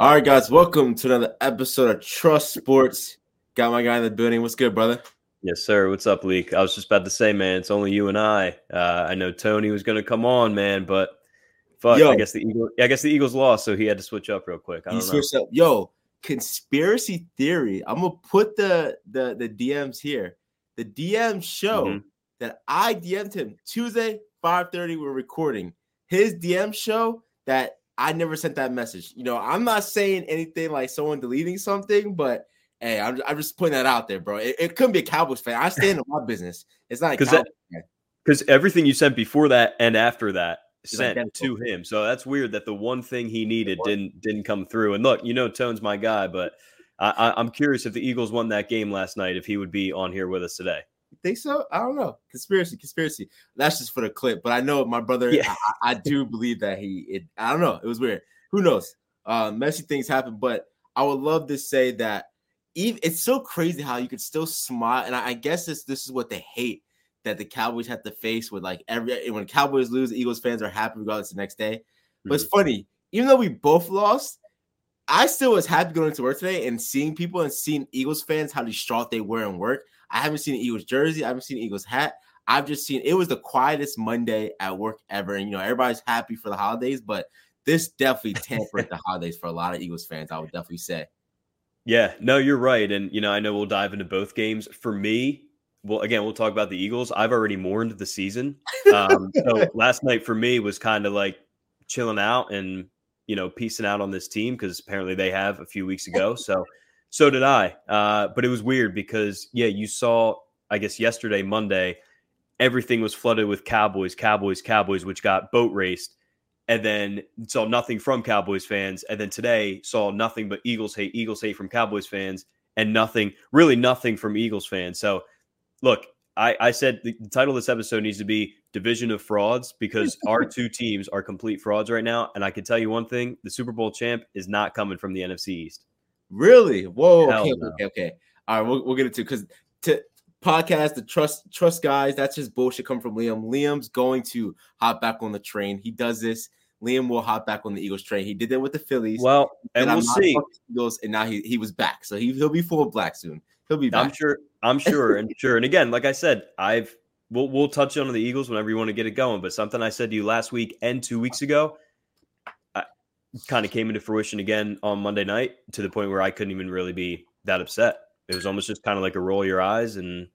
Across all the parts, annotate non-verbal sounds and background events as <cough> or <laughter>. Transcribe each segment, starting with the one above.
All right, guys, welcome to another episode of Trust Sports. Got my guy in the building. What's good, brother? Yes, sir. What's up, Leak? I was just about to say, man, it's only you and I. Uh, I know Tony was going to come on, man, but fuck, Yo, I guess the Eagles. I guess the Eagles lost, so he had to switch up real quick. I don't know. Up. Yo, conspiracy theory. I'm gonna put the the the DMs here. The DM show mm-hmm. that I DM'd him Tuesday, 5:30. We're recording his DM show that I never sent that message. You know, I'm not saying anything like someone deleting something, but hey, I'm, I'm just putting that out there, bro. It, it couldn't be a Cowboys fan. I stand <laughs> in my business. It's not because because everything you sent before that and after that sent to him. So that's weird that the one thing he needed didn't didn't come through. And look, you know, Tone's my guy, but I, I'm curious if the Eagles won that game last night, if he would be on here with us today. Think so? I don't know. Conspiracy, conspiracy. That's just for the clip. But I know my brother. Yeah. I, I, do believe that he. It, I don't know. It was weird. Who knows? Uh, messy things happen. But I would love to say that. Even it's so crazy how you could still smile, and I, I guess this this is what they hate that the Cowboys have to face with like every when Cowboys lose, Eagles fans are happy regardless the next day. But it's funny, even though we both lost, I still was happy going to work today and seeing people and seeing Eagles fans how distraught they were in work. I haven't seen an Eagles jersey. I haven't seen an Eagles hat. I've just seen it was the quietest Monday at work ever. And you know, everybody's happy for the holidays, but this definitely tampered the <laughs> holidays for a lot of Eagles fans, I would definitely say. Yeah, no, you're right. And you know, I know we'll dive into both games. For me, well, again, we'll talk about the Eagles. I've already mourned the season. Um, <laughs> so last night for me was kind of like chilling out and you know piecing out on this team because apparently they have a few weeks ago. So so did I. Uh, but it was weird because, yeah, you saw, I guess, yesterday, Monday, everything was flooded with Cowboys, Cowboys, Cowboys, which got boat raced. And then saw nothing from Cowboys fans. And then today saw nothing but Eagles hate, Eagles hate from Cowboys fans, and nothing, really nothing from Eagles fans. So, look, I, I said the, the title of this episode needs to be Division of Frauds because <laughs> our two teams are complete frauds right now. And I can tell you one thing the Super Bowl champ is not coming from the NFC East. Really? Whoa. okay, no. okay, okay. All right, we'll, we'll get into because to podcast the trust trust guys. That's just bullshit coming from Liam. Liam's going to hop back on the train. He does this. Liam will hop back on the Eagles train. He did that with the Phillies. Well, and, we'll see. Eagles, and now he, he was back, so he he'll be full of black soon. He'll be back. I'm sure. I'm <laughs> sure, and sure. And again, like I said, I've we'll we'll touch on the Eagles whenever you want to get it going. But something I said to you last week and two weeks ago, kind of came into fruition again on Monday night to the point where I couldn't even really be that upset. It was almost just kind of like a roll your eyes, and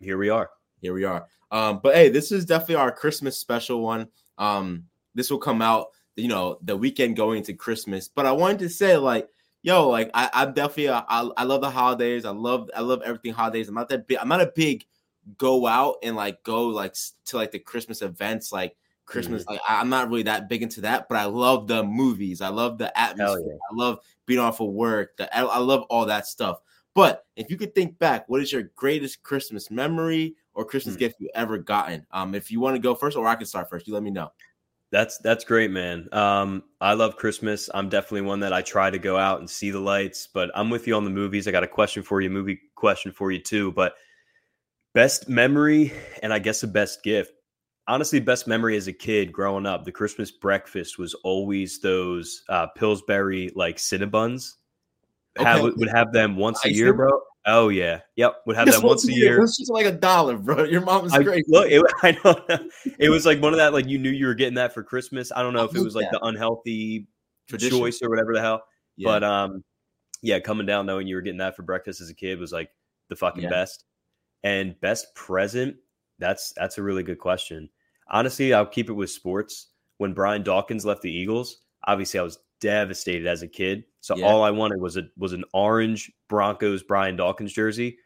here we are. Here we are. Um, but hey, this is definitely our Christmas special one. Um, this will come out, you know, the weekend going to Christmas. But I wanted to say, like, yo, like I, I'm definitely I, I love the holidays. I love I love everything holidays. I'm not that big. I'm not a big go out and like go like to like the Christmas events like Christmas. Mm-hmm. Like I'm not really that big into that, but I love the movies. I love the atmosphere. Yeah. I love being off of work. The, I, I love all that stuff. But if you could think back, what is your greatest Christmas memory or Christmas mm-hmm. gift you ever gotten? Um, if you want to go first, or I can start first, you let me know. That's that's great, man. Um, I love Christmas. I'm definitely one that I try to go out and see the lights, but I'm with you on the movies. I got a question for you, movie question for you too. But best memory and I guess the best gift honestly best memory as a kid growing up the christmas breakfast was always those uh, pillsbury like cinnabuns okay. have, would have them once a year bro. Oh yeah. Yep would have them once a year. it's just like a dollar bro. Your mom was great. look it, <laughs> i know. It was like one of that like you knew you were getting that for christmas. I don't know I if it was like that. the unhealthy Tradition. choice or whatever the hell yeah. but um yeah coming down knowing you were getting that for breakfast as a kid was like the fucking yeah. best. And best present? That's that's a really good question honestly, I'll keep it with sports. When Brian Dawkins left the Eagles, obviously I was devastated as a kid. So yeah. all I wanted was a was an orange Broncos Brian Dawkins jersey.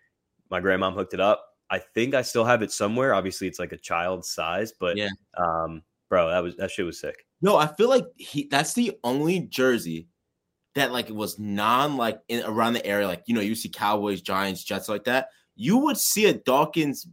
My grandmom hooked it up. I think I still have it somewhere. Obviously, it's like a child's size, but yeah, um, bro, that was that shit was sick. No, I feel like he that's the only jersey that like it was non like in around the area, like you know, you see Cowboys, Giants, Jets like that. You would see a Dawkins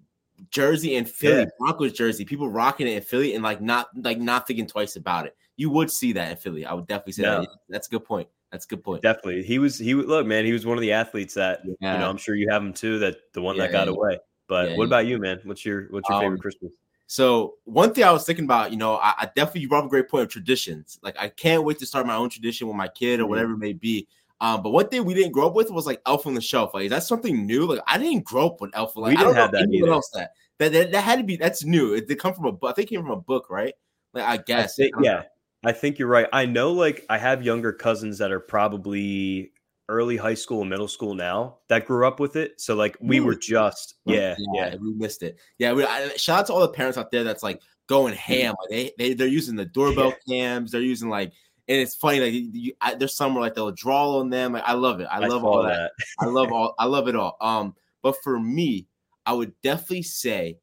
jersey in Philly, yeah. Broncos jersey, people rocking it in Philly and like not like not thinking twice about it. You would see that in Philly. I would definitely say no. that. That's a good point. That's a good point. Definitely. He was he look, man, he was one of the athletes that yeah. you know, I'm sure you have him too, that the one yeah, that got away. But what about you, man? What's your what's your um, favorite Christmas? So one thing I was thinking about, you know, I, I definitely brought up a great point of traditions. Like I can't wait to start my own tradition with my kid or mm-hmm. whatever it may be. Um, but one thing we didn't grow up with was like Elf on the Shelf. Like, is that something new? Like, I didn't grow up with Elf. Like, we didn't have that either. Else that. That, that that had to be that's new. It did come from a book. I think it came from a book, right? Like, I guess. I think, I yeah, know. I think you're right. I know, like, I have younger cousins that are probably early high school and middle school now that grew up with it. So like we were just yeah yeah, yeah. we missed it. Yeah, we, I, shout out to all the parents out there that's like going ham. Like they they they're using the doorbell <laughs> cams. They're using like and it's funny like you, I, there's some where like they'll draw on them. Like I love it. I, I love all that. that. I love <laughs> all. I love it all. Um, but for me, I would definitely say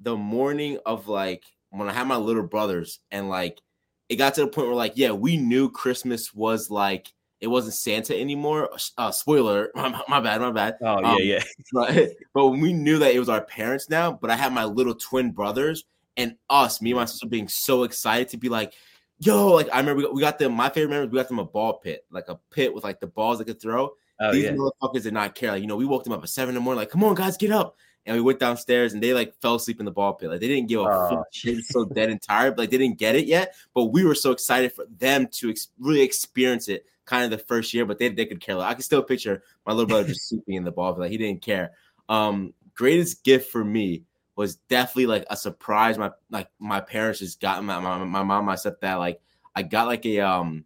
the morning of like when I had my little brothers and like it got to the point where like yeah we knew Christmas was like it wasn't Santa anymore. Uh, spoiler, <laughs> my, my, bad, my bad. Oh um, yeah, yeah. <laughs> but, but we knew that it was our parents now. But I had my little twin brothers and us, me and my sister, being so excited to be like, "Yo!" Like I remember we got, we got them. My favorite memory, we got them a ball pit, like a pit with like the balls they could throw. Oh, These yeah. motherfuckers did not care. Like you know, we woke them up at seven in the morning, like, "Come on, guys, get up!" And we went downstairs, and they like fell asleep in the ball pit. Like they didn't give a oh, They were so dead and tired, but like they didn't get it yet. But we were so excited for them to ex- really experience it kind of the first year, but they, they could care less. I can still picture my little brother just <laughs> sleeping in the ball, pit. like he didn't care. Um, greatest gift for me was definitely like a surprise. My like my parents just got my my, my mom, my stepdad, like I got like a um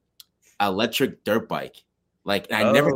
electric dirt bike. Like I oh. never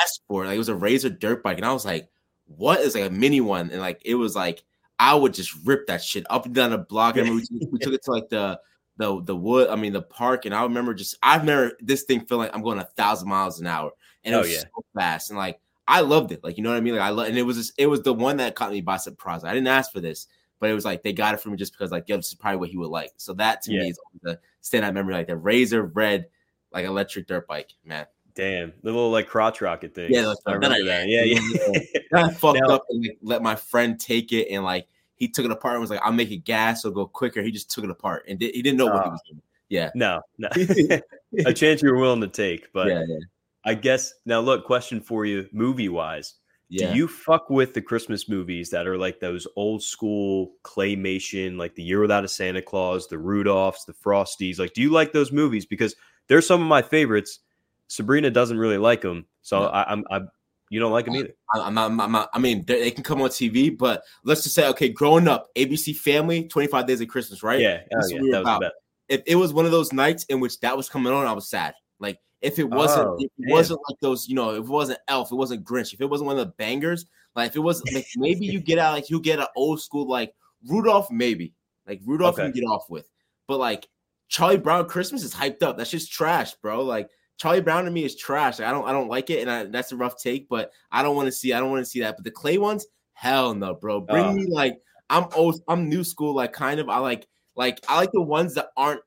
asked for it. Like it was a razor dirt bike, and I was like, "What is like a mini one?" And like it was like I would just rip that shit up and down the block. And we, we took it to like the the the wood, I mean the park, and I remember just I've never this thing feeling like I'm going a thousand miles an hour, and it oh, was yeah. so fast, and like I loved it, like you know what I mean, like I love, and it was just, it was the one that caught me by surprise. I didn't ask for this, but it was like they got it for me just because like yo, this is probably what he would like. So that to yeah. me is the standout memory, like the razor red, like electric dirt bike, man. Damn, the little like crotch rocket thing. Yeah, I remember that. Yeah, yeah. <laughs> I fucked now, up and like, let my friend take it and like he took it apart and was like, "I'll make it gas, so go quicker." He just took it apart and did, he didn't know uh, what he was doing. Yeah, no, no, <laughs> <laughs> a chance you were willing to take, but yeah, yeah. I guess now look, question for you, movie wise. Yeah. Do you fuck with the Christmas movies that are like those old school claymation, like the Year Without a Santa Claus, the Rudolphs, the Frosties? Like, do you like those movies? Because they're some of my favorites. Sabrina doesn't really like them, so yeah. I, I'm, I'm you don't like them either. I, am not, I'm not, I mean, they can come on TV, but let's just say, okay, growing up, ABC Family, 25 Days of Christmas, right? Yeah, oh, yeah that was the If it was one of those nights in which that was coming on, I was sad. Like if it wasn't, oh, if it wasn't like those, you know, if it wasn't Elf, it wasn't Grinch, if it wasn't one of the bangers, like if it was like <laughs> maybe you get out, like you get an old school like Rudolph, maybe like Rudolph okay. you get off with, but like Charlie Brown Christmas is hyped up. That's just trash, bro. Like Charlie Brown to me is trash. I don't I don't like it, and I, that's a rough take. But I don't want to see I don't want to see that. But the clay ones, hell no, bro. Bring uh, me like I'm old. I'm new school. Like kind of I like like I like the ones that aren't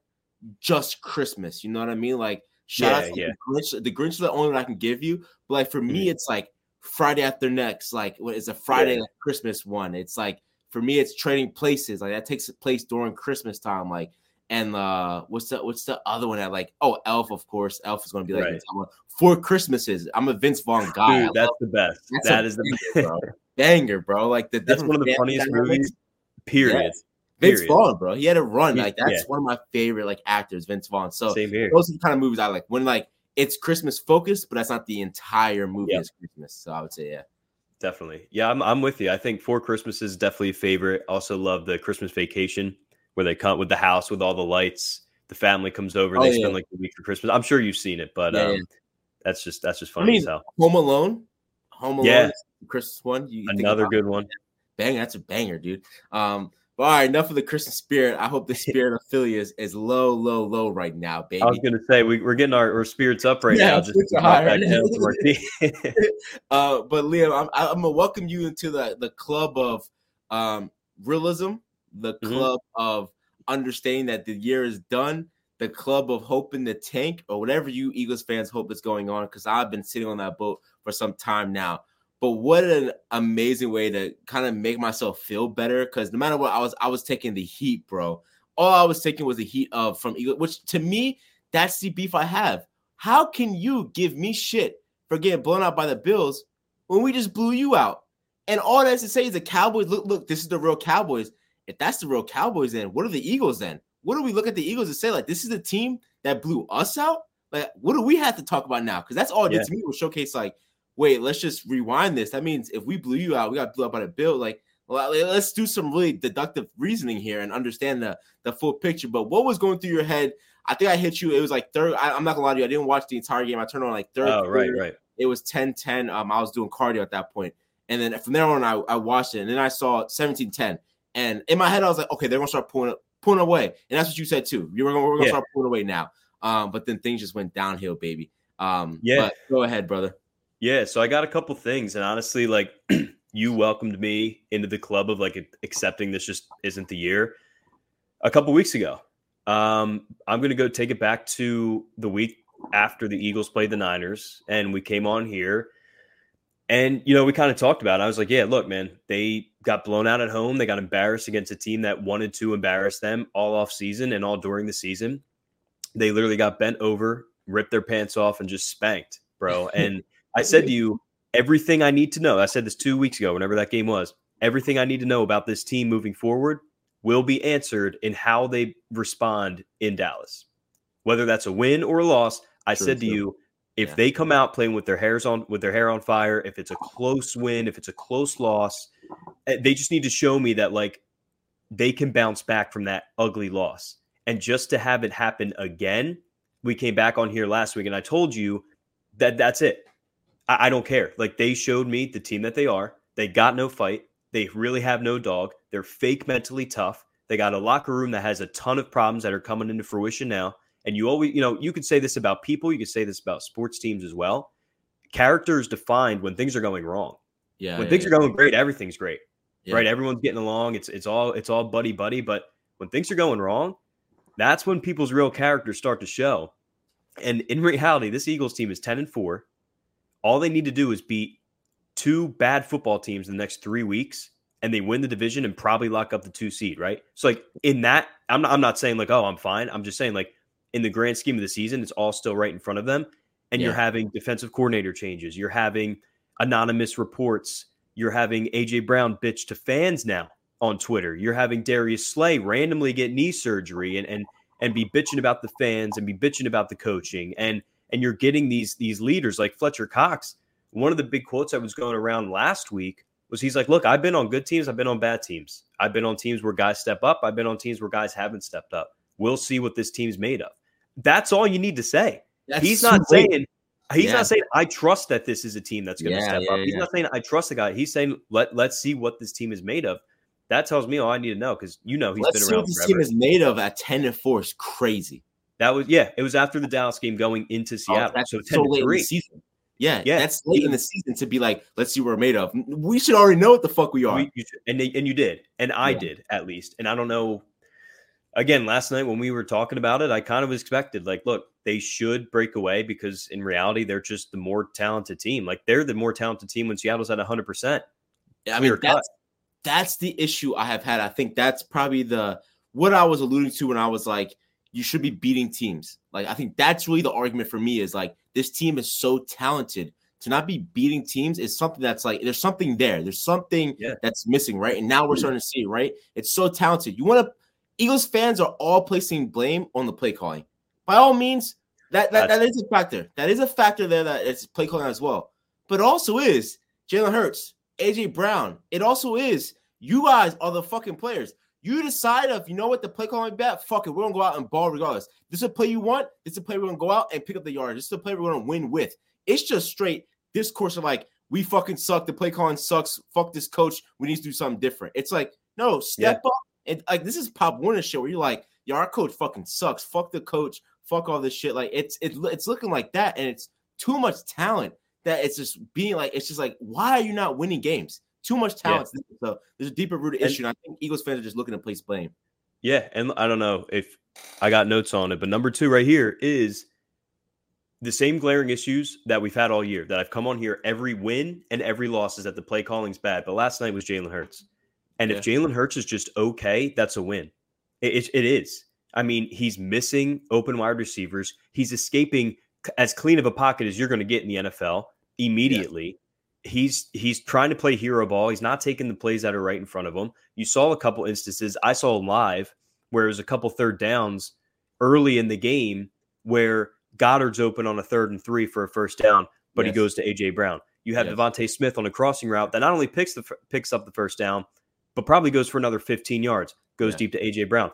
just Christmas. You know what I mean? Like shout yeah, out to yeah. the Grinch. The Grinch is the only one I can give you. But like for me, mm-hmm. it's like Friday after next. Like it's a Friday yeah. like Christmas one. It's like for me, it's trading places. Like that takes place during Christmas time. Like and uh what's the what's the other one that like oh elf of course elf is going to be like right. four christmases i'm a vince vaughn guy Dude, that's the best that's that is the banger, bro. banger bro like the that's one of the funniest movies period Vince Vaughn, bro. He had a run. Like that's yeah. one of my favorite like actors, Vince Vaughn. So those are the kind of movies I like. When like it's Christmas focused, but that's not the entire movie yeah. is Christmas. So I would say, yeah. Definitely. Yeah, I'm I'm with you. I think Four Christmases is definitely a favorite. Also love the Christmas vacation where they come with the house with all the lights. The family comes over. Oh, they yeah. spend like a week for Christmas. I'm sure you've seen it, but um, that's just that's just funny I mean, as hell. Home Alone, Home Alone, yeah, Christmas one. You, Another good one. Bang, that's a banger, dude. Um, but all right, enough of the Christmas spirit. I hope the <laughs> spirit of Philly is, is low, low, low right now, baby. I was gonna say we, are getting our, our, spirits up right yeah, now. Just high right now. <laughs> <laughs> uh, but Liam, I'm, I'm, gonna welcome you into the the club of um, realism the mm-hmm. club of understanding that the year is done, the club of hope in the tank, or whatever you Eagles fans hope is going on, because I've been sitting on that boat for some time now. But what an amazing way to kind of make myself feel better. Because no matter what, I was I was taking the heat, bro. All I was taking was the heat of from Eagles, which to me, that's the beef I have. How can you give me shit for getting blown out by the Bills when we just blew you out? And all that's to say is the Cowboys look, look, this is the real Cowboys if that's the real Cowboys, then what are the Eagles then? What do we look at the Eagles and say like this is the team that blew us out? Like, what do we have to talk about now? Because that's all it yeah. to me was showcase like, wait, let's just rewind this. That means if we blew you out, we got blew up by the bill. Like, well, let's do some really deductive reasoning here and understand the the full picture. But what was going through your head? I think I hit you. It was like third. I, am not gonna lie to you. I didn't watch the entire game. I turned on like third. Oh, right, right. It was 10-10. Um, I was doing cardio at that point. And then from there on, I, I watched it. And then I saw 17-10. And in my head, I was like, okay, they're gonna start pulling pulling away. And that's what you said too. You were gonna, we're gonna yeah. start pulling away now. Um, but then things just went downhill, baby. Um, yeah. go ahead, brother. Yeah. So I got a couple things, and honestly, like <clears throat> you welcomed me into the club of like accepting this just isn't the year a couple weeks ago. Um, I'm gonna go take it back to the week after the Eagles played the Niners, and we came on here. And you know, we kind of talked about. It. I was like, "Yeah, look, man, they got blown out at home. They got embarrassed against a team that wanted to embarrass them all off season and all during the season. They literally got bent over, ripped their pants off, and just spanked, bro. <laughs> And I said to you, everything I need to know. I said this two weeks ago, whenever that game was. Everything I need to know about this team moving forward will be answered in how they respond in Dallas. Whether that's a win or a loss, I said to you, if yeah. they come out playing with their hairs on with their hair on fire, if it's a close win, if it's a close loss, eh, they just need to show me that like they can bounce back from that ugly loss. And just to have it happen again, we came back on here last week and I told you that that's it. I, I don't care. Like they showed me the team that they are. They got no fight. They really have no dog. They're fake mentally tough. They got a locker room that has a ton of problems that are coming into fruition now. And you always, you know, you could say this about people, you could say this about sports teams as well. Character is defined when things are going wrong. Yeah. When yeah, things yeah. are going great, everything's great. Yeah. Right? Everyone's getting along. It's it's all it's all buddy buddy. But when things are going wrong, that's when people's real characters start to show. And in reality, this Eagles team is 10 and 4. All they need to do is beat two bad football teams in the next three weeks, and they win the division and probably lock up the two seed, right? So, like in that, I'm not, I'm not saying like, oh, I'm fine. I'm just saying like in the grand scheme of the season, it's all still right in front of them. And yeah. you're having defensive coordinator changes. You're having anonymous reports. You're having AJ Brown bitch to fans now on Twitter. You're having Darius Slay randomly get knee surgery and and and be bitching about the fans and be bitching about the coaching and and you're getting these these leaders like Fletcher Cox. One of the big quotes that was going around last week was he's like, "Look, I've been on good teams, I've been on bad teams. I've been on teams where guys step up, I've been on teams where guys haven't stepped up. We'll see what this team's made of." That's all you need to say. That's he's not saying he's yeah. not saying I trust that this is a team that's going to yeah, step yeah, up. He's not saying I trust the guy. He's saying let let's see what this team is made of. That tells me all I need to know because you know he's let's been around. See what this team is made of at ten and four is crazy. That was yeah. It was after the Dallas game going into oh, Seattle. Oh, so ten so late three. season. Yeah, yeah, that's late in the season to be like, let's see what we're made of. We should already know what the fuck we are. We, you and they, and you did, and I yeah. did at least. And I don't know. Again, last night when we were talking about it, I kind of expected like, look, they should break away because in reality, they're just the more talented team. Like they're the more talented team when Seattle's at hundred percent. I mean, that's, that's the issue I have had. I think that's probably the what I was alluding to when I was like, you should be beating teams. Like I think that's really the argument for me is like this team is so talented to not be beating teams is something that's like there's something there. There's something yeah. that's missing, right? And now we're starting to see right? It's so talented. You want to Eagles fans are all placing blame on the play calling. By all means, that that, that is a factor. That is a factor there that it's play calling as well. But also is Jalen Hurts, AJ Brown. It also is you guys are the fucking players. You decide if you know what the play calling bet. Fuck it, we're gonna go out and ball regardless. This is a play you want. This is a play we're gonna go out and pick up the yard. This is a play we're gonna win with. It's just straight discourse of like we fucking suck. The play calling sucks. Fuck this coach. We need to do something different. It's like no step yeah. up and like this is Pop Warner show where you're like, yeah, our coach fucking sucks. Fuck the coach. Fuck all this shit. Like it's it's it's looking like that, and it's too much talent that it's just being like it's just like why are you not winning games? Too much talent. Yeah. So there's a deeper rooted issue. And I think Eagles fans are just looking to place blame. Yeah, and I don't know if I got notes on it, but number two right here is the same glaring issues that we've had all year. That I've come on here every win and every loss is that the play calling's bad. But last night was Jalen Hurts, and yeah. if Jalen Hurts is just okay, that's a win. It, it, it is. I mean, he's missing open wide receivers. He's escaping as clean of a pocket as you're going to get in the NFL immediately. He's he's trying to play hero ball. He's not taking the plays that are right in front of him. You saw a couple instances. I saw him live where it was a couple third downs early in the game where Goedert's open on a third and three for a first down, but yes. he goes to AJ Brown. You have yes. DeVonta Smith on a crossing route that not only picks the picks up the first down, but probably goes for another 15 yards. Goes yeah. deep to AJ Brown.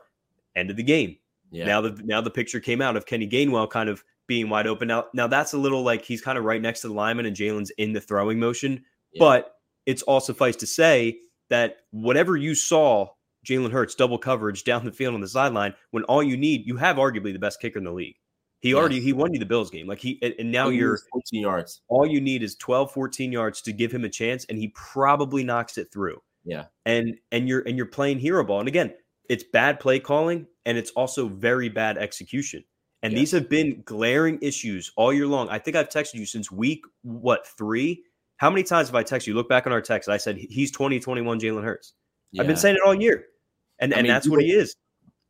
End of the game. Yeah. Now the now the picture came out of Kenny Gainwell kind of being wide open. Now now that's a little like he's kind of right next to the lineman and Jalen's in the throwing motion. Yeah. But it's all suffice to say that whatever you saw Jalen Hurts double coverage down the field on the sideline when all you need, you have arguably the best kicker in the league. He yeah. already he won you the Bills game. Like he and now you're 14 yards. All you need is 12 14 yards to give him a chance and he probably knocks it through. Yeah. And and you're and you're playing hero ball. And again, it's bad play calling and it's also very bad execution. And these have been glaring issues all year long. I think I've texted you since week what 3? How many times have I texted you? Look back on our text. I said he's 2021 Jalen Hurts. Yeah. I've been saying it all year. And I and mean, that's what look, he is.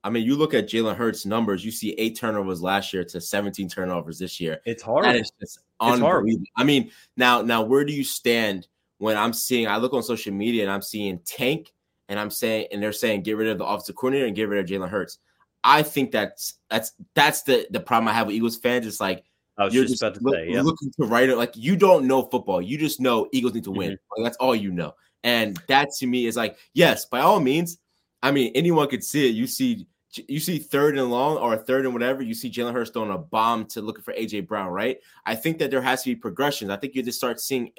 I mean, you look at Jalen Hurts' numbers, you see eight turnovers last year to 17 turnovers this year. It's hard. That is just unbelievable. I mean, now, now where do you stand when I'm seeing I look on social media and I'm seeing Tank and I'm saying and they're saying get rid of the offensive coordinator and get rid of Jalen Hurts. I think that's that's that's the the problem I have with Eagles fans. It's like I was you're just, to look, say, yeah. looking to write it like you don't know football. You just know Eagles need to win. Mm-hmm. Like, that's all you know. And that to me is like, yes, by all means, I mean, anyone could see it. You see, you see third and long or third and whatever. You see Jalen Hurts throwing a bomb to looking for AJ Brown, right? I think that there has to be progressions. I think you just start seeing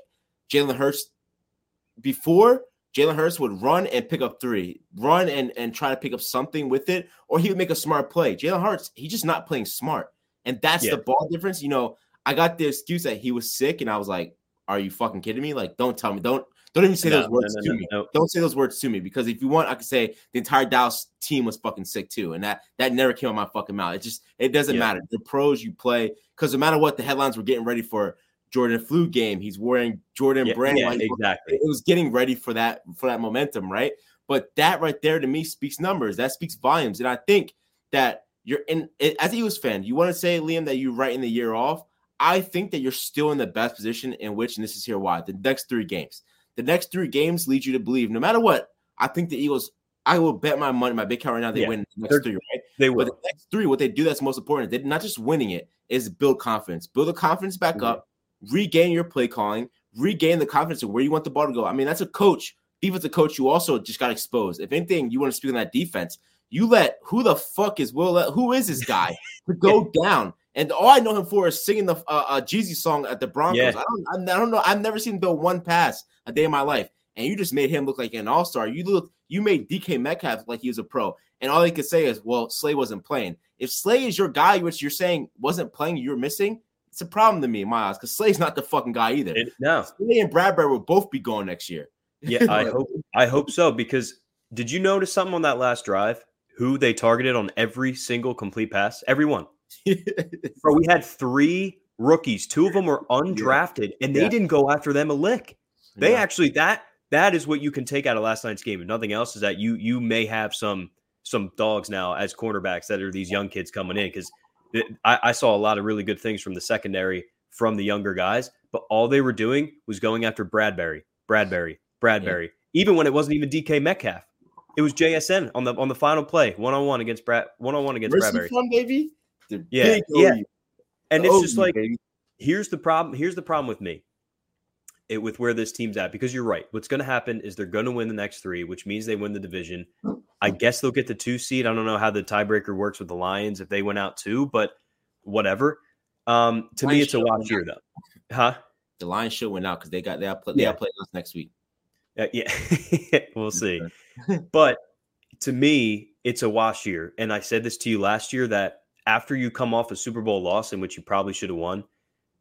Jalen Hurts before Jalen Hurts would run and pick up three, run and and try to pick up something with it, or he would make a smart play. Jalen Hurts, he's just not playing smart, and that's yeah. the ball difference. You know, I got the excuse that he was sick, and I was like, "Are you fucking kidding me? Like, don't tell me, don't don't even say no, those words no, no, to me. Don't say those words to me because if you want, I could say the entire Dallas team was fucking sick too, and that that never came out my fucking mouth. It just it doesn't yeah. matter. The pros you play because no matter what, the headlines were getting ready for Jordan flu game. He's wearing Jordan yeah, brand. Yeah, exactly. It was getting ready for that for that momentum, right? But that right there to me speaks numbers. That speaks volumes, and I think that you're in as a Eagles fan. You want to say, Liam, that you're writing the year off. I think that you're still in the best position in which, and this is here why the next three games the next three games lead you to believe no matter what, I think the Eagles, I will bet my money, my big count right now, they yeah, win the next three, right? They will. But the next three, what they do that's most important, they're not just winning it, is build confidence. Build the confidence back mm-hmm. up, regain your play calling, regain the confidence of where you want the ball to go. I mean, that's a coach, defensive coach, you also just got exposed. If anything, you want to speak on that defense, you let who the fuck is Will? Who is this guy <laughs> to go down? And all I know him for is singing the uh, uh Jeezy song at the Broncos. Yeah. I don't, I don't know. I've never seen him throw one pass a day in my life, and you just made him look like an all star. You look, you made DK Metcalf like he was a pro, and all they could say is, "Well, Slay wasn't playing." If Slay is your guy, which you're saying wasn't playing, you're missing. It's a problem to me in my eyes because Slay's not the fucking guy either. It, no, Slay and Bradberry will both be going next year. Yeah, I <laughs> hope I hope so because did you notice something on that last drive? Who they targeted on every single complete pass? Everyone. <laughs> Bro, we had three rookies. Two of them were undrafted, and they yeah. didn't go after them a lick. They yeah. actually that that is what you can take out of last night's game. If nothing else, is that you you may have some some dogs now as cornerbacks that are these young kids coming in because I, I saw a lot of really good things from the secondary from the younger guys, but all they were doing was going after Bradberry, Bradberry, Bradberry. Even when it wasn't even DK Metcalf, it was JSN on the on the final play, one on one against Brad, one on one against Mercy Bradberry. Fun, baby. The yeah, yeah. And it's just like baby. here's the problem. Here's the problem with me. It, with where this team's at because you're right. What's going to happen is they're going to win the next three, which means they win the division. I guess they'll get the two seed. I don't know how the tiebreaker works with the Lions if they went out two, but whatever. Um, to me, it's a watch year though, huh? The Lions should win out because they got they play, they yeah. us next week. Uh, yeah, <laughs> we'll see. <laughs> but to me, it's a wash year, and I said this to you last year that after you come off a Super Bowl loss in which you probably should have won,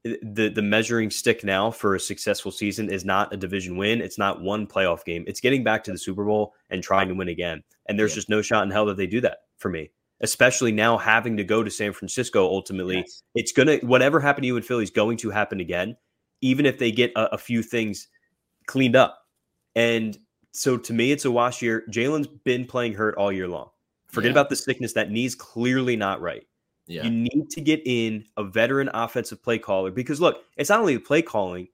the the measuring stick now for a successful season is not a division win. It's not one playoff game. It's getting back to the Super Bowl and trying to win again. And there's yeah. just no shot in hell that they do that for me. Especially now having to go to San Francisco. Ultimately, yes. it's gonna whatever happened to you in Philly is going to happen again, even if they get a, a few things cleaned up. And so to me, it's a wash year. Jalen's been playing hurt all year long. Forget yeah. about the sickness. That knee's clearly not right. Yeah. You need to get in a veteran offensive play caller because look, it's not only the play calling,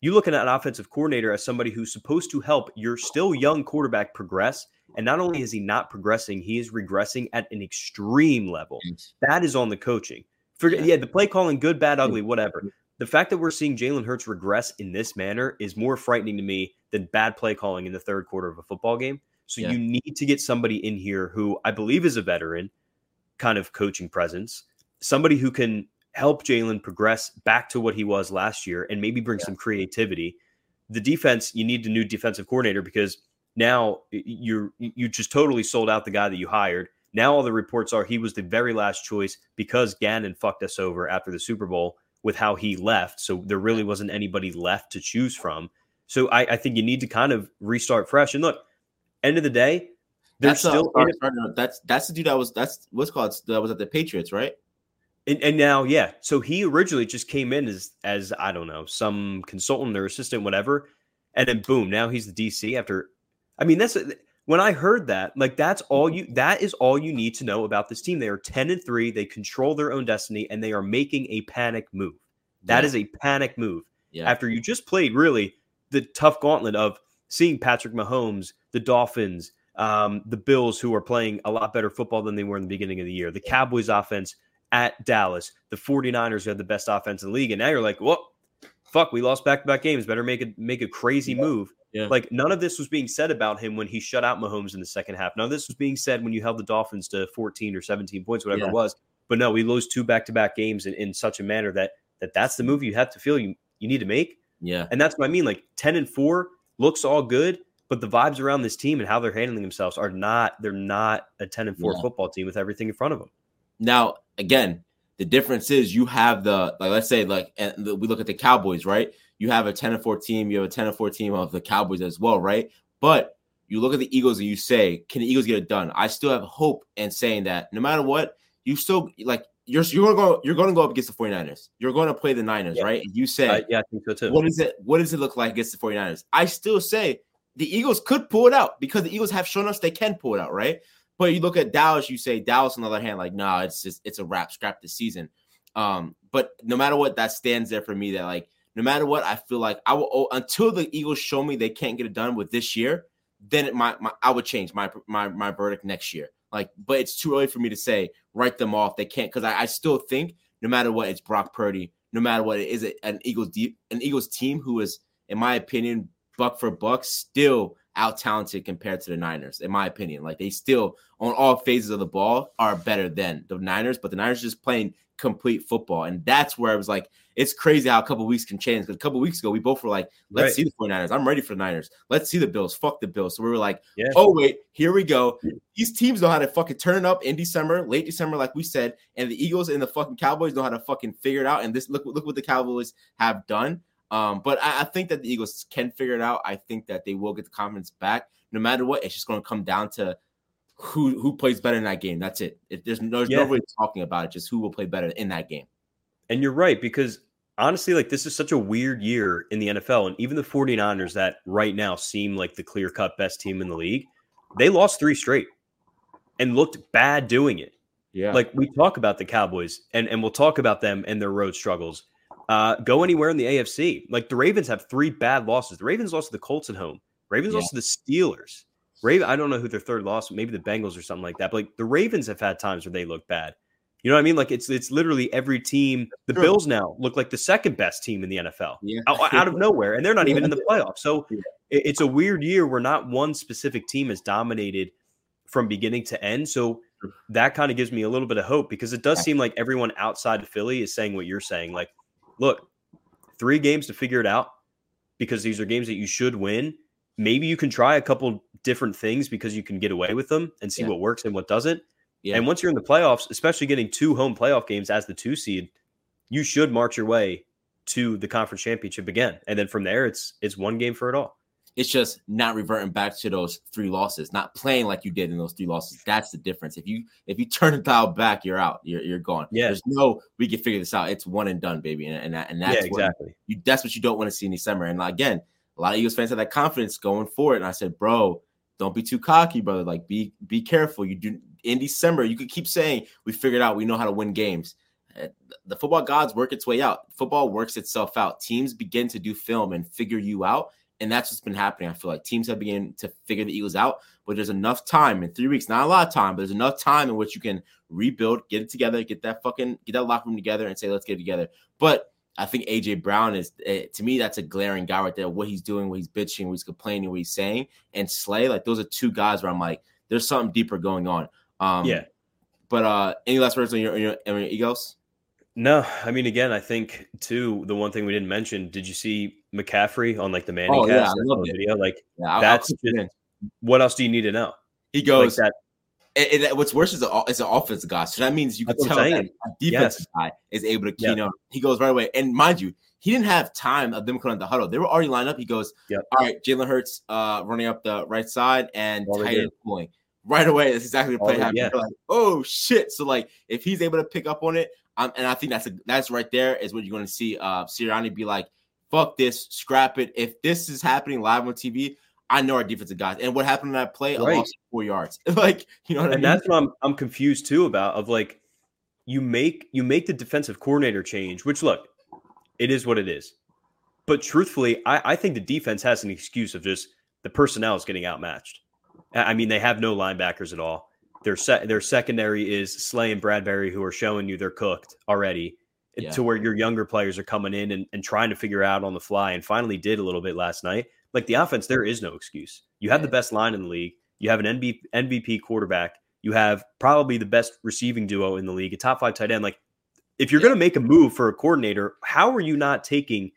you look at an offensive coordinator as somebody who's supposed to help your still young quarterback progress. And not only is he not progressing, he is regressing at an extreme level. That is on the coaching. Forget, yeah. yeah, the play calling, good, bad, ugly, whatever. The fact that we're seeing Jalen Hurts regress in this manner is more frightening to me than bad play calling in the third quarter of a football game. So yeah. you need to get somebody in here who I believe is a veteran kind of coaching presence, somebody who can help Jalen progress back to what he was last year and maybe bring yeah. some creativity. The defense, you need a new defensive coordinator because now you're you just totally sold out the guy that you hired. Now all the reports are he was the very last choice because Gannon fucked us over after the Super Bowl with how he left. So there really wasn't anybody left to choose from. So I, I think you need to kind of restart fresh. And look, end of the day, that's still a, that's that's the dude that was that's what's called that was at the Patriots, right? And, and, now, yeah. So he originally just came in as as I don't know some consultant or assistant, whatever, and then boom, now he's the DC. After, I mean, that's when I heard that. Like that's all you. That is all you need to know about this team. They are ten and three. They control their own destiny, and they are making a panic move. That yeah. is a panic move. Yeah. After you just played really the tough gauntlet of seeing Patrick Mahomes, the Dolphins, um, the Bills, who are playing a lot better football than they were in the beginning of the year, the Cowboys offense at Dallas, the 49ers who had the best offense in the league. And now you're like, well, fuck, we lost back to back games. Better make a make a crazy yeah. move. Yeah. Like none of this was being said about him when he shut out Mahomes in the second half. None of this was being said when you held the Dolphins to 14 or 17 points, whatever yeah. it was. But no, we lose two back to back games in, in such a manner that that that's the move you have to feel you you need to make. Yeah. And that's what I mean. Like 10 and 4 looks all good, but the vibes around this team and how they're handling themselves are not, they're not a 10 and 4 yeah. football team with everything in front of them. Now, again, the difference is you have the like let's say like and we look at the Cowboys, right? You have a 10 and 4 team, you have a 10 and 4 team of the Cowboys as well, right? But you look at the Eagles and you say, can the Eagles get it done? I still have hope in saying that no matter what, you still like you're you're gonna go you're gonna go up against the 49ers. You're gonna play the Niners, yeah. right? You say uh, yeah, I think so too. What is it what does it look like against the 49ers? I still say the Eagles could pull it out because the Eagles have shown us they can pull it out, right? But you look at Dallas, you say Dallas on the other hand, like, nah, it's just it's a wrap, scrap this season. Um, but no matter what, that stands there for me that like no matter what, I feel like I will oh, until the Eagles show me they can't get it done with this year, then it, my, my I would change my my my verdict next year. Like, but it's too early for me to say write them off. They can't because I, I, still think no matter what, it's Brock Purdy. No matter what, it is an Eagles deep an Eagles team who is, in my opinion, buck for buck, still out talented compared to the Niners, in my opinion. Like they still on all phases of the ball are better than the Niners, but the Niners just playing complete football. And that's where I was like, it's crazy how a couple weeks can change. Because a couple weeks ago, we both were like, let's right. see the 49ers. I'm ready for the Niners. Let's see the Bills. Fuck the Bills. So we were like, yeah. oh, wait, here we go. These teams know how to fucking turn up in December, late December, like we said. And the Eagles and the fucking Cowboys know how to fucking figure it out. And this look, look what the Cowboys have done. Um, but I, I think that the Eagles can figure it out. I think that they will get the confidence back. No matter what, it's just going to come down to who who plays better in that game. That's it. it there's no, there's yeah. nobody talking about it. Just who will play better in that game. And you're right because honestly, like this is such a weird year in the NFL, and even the 49ers that right now seem like the clear cut best team in the league, they lost three straight and looked bad doing it. Yeah, like we talk about the Cowboys, and and we'll talk about them and their road struggles. Uh, go anywhere in the AFC. Like the Ravens have three bad losses. The Ravens lost to the Colts at home. Ravens yeah. lost to the Steelers. Raven, I don't know who their third loss, maybe the Bengals or something like that. But like the Ravens have had times where they look bad. You know what I mean? Like it's it's literally every team. The. Bills now look like the second best team in the NFL yeah. out, out, of nowhere, and they're not even in the <laughs> playoffs. So it's a weird year where not one specific team has dominated from beginning to end. So that kind of gives me a little bit of hope because it does seem like everyone outside of Philly is saying what you're saying. Like, look, three games to figure it out because these are games that you should win maybe you can try a couple different things because you can get away with them and see yeah. what works and what doesn't. Yeah. And once you're in the playoffs, especially getting two home playoff games as the two seed, you should march your way to the conference championship again. And then from there, it's it's one game for it all. It's just not reverting back to those three losses, not playing like you did in those three losses. That's the difference. If you if you turn the dial back, you're out. You're you're gone. Yeah. There's no we can figure this out. It's one and done, baby. And and, that, and that's yeah, exactly. you that's what you don't want to see in December. And again, a lot of Eagles fans have that confidence going forward. And I said, bro, don't be too cocky, brother. Like, be be careful. You do in December, you could keep saying we figured out we know how to win games. eh, the football gods work its way out. Football works itself out. Teams begin to do film and figure you out. And that's what's been happening. I feel like teams have begun to figure the Eagles out, but there's enough time in three weeks, not a lot of time, but there's enough time in which you can rebuild, get it together, get that fucking get that locker room together and say, let's get it together. But I think AJ Brown is uh, to me that's a glaring guy right there. What he's doing, what he's bitching, what he's complaining, what he's saying, and Slay, like those are two guys where I'm like, there's something deeper going on. Um, yeah. But uh, any last words on your, on your, on your Eagles? No, I mean, again, I think too. The one thing we didn't mention: Did you see McCaffrey on like the Manning oh, cast yeah, video? Like yeah, that's just, what else do you need to know? He goes like that. And, and what's worse is a, is an offense guy. So that means you can tell that a defensive yes. guy is able to key yep. He goes right away. And mind you, he didn't have time of them coming on the huddle. They were already lined up. He goes, yep. All right, Jalen Hurts uh, running up the right side and tight end pulling. Right away, that's exactly the play happened. Yeah. Like, oh shit. So like if he's able to pick up on it, um, and I think that's a, that's right there is what you're going to see uh Sirianni be like, fuck this, scrap it. If this is happening live on TV, I know our defensive guys. And what happened in that play? Right. I lost four yards. <laughs> like, you know what and I mean? that's what I'm I'm confused too about of like you make you make the defensive coordinator change, which look, it is what it is. But truthfully, I, I think the defense has an excuse of just the personnel is getting outmatched. I mean, they have no linebackers at all. Their se- their secondary is Slay and Bradberry, who are showing you they're cooked already. Eh, yeah. To where your younger players are coming in and, and trying to figure out on the fly, and finally did a little bit last night. Like the offense, there is no excuse. You have the best line in the league. You have an NB, MVP quarterback. You have probably the best receiving duo in the league, a top five tight end. Like, if you're yeah. going to make a move for a coordinator, how are you not taking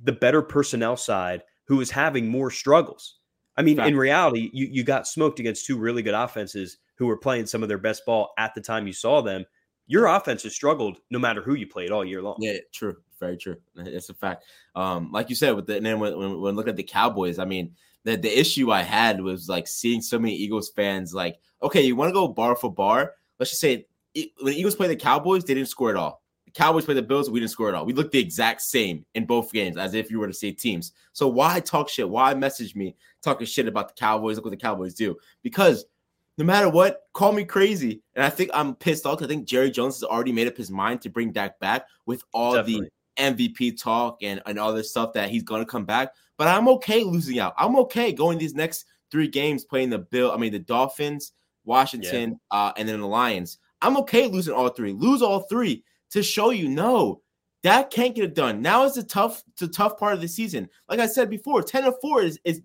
the better personnel side who is having more struggles? I mean, in reality, you, you got smoked against two really good offenses who were playing some of their best ball at the time you saw them. Your offense has struggled no matter who you played all year long. Yeah, true. Very true. That's a fact. Um, like you said, with the and then when, when, when look at the Cowboys, I mean, the, the issue I had was like seeing so many Eagles fans like, okay, you want to go bar for bar? Let's just say when the Eagles play the Cowboys, they didn't score at all. The Cowboys play the Bills, we didn't score at all. We looked the exact same in both games, as if you were to say teams. So why talk shit? Why message me talking shit about the Cowboys? Look what the Cowboys do. Because no matter what, call me crazy. And I think I'm pissed off. I think Jerry Jones has already made up his mind to bring Dak back with all Definitely. the MVP talk and, and all this stuff that he's going to come back. But I'm okay losing out. I'm okay going these next three games playing the Bill, I mean, the Dolphins, Washington, yeah. uh, and then the Lions. I'm okay losing all three. Lose all three to show you no, that can't get it done. Now is the tough, the tough part of the season. Like I said before, 10 of 4 is, is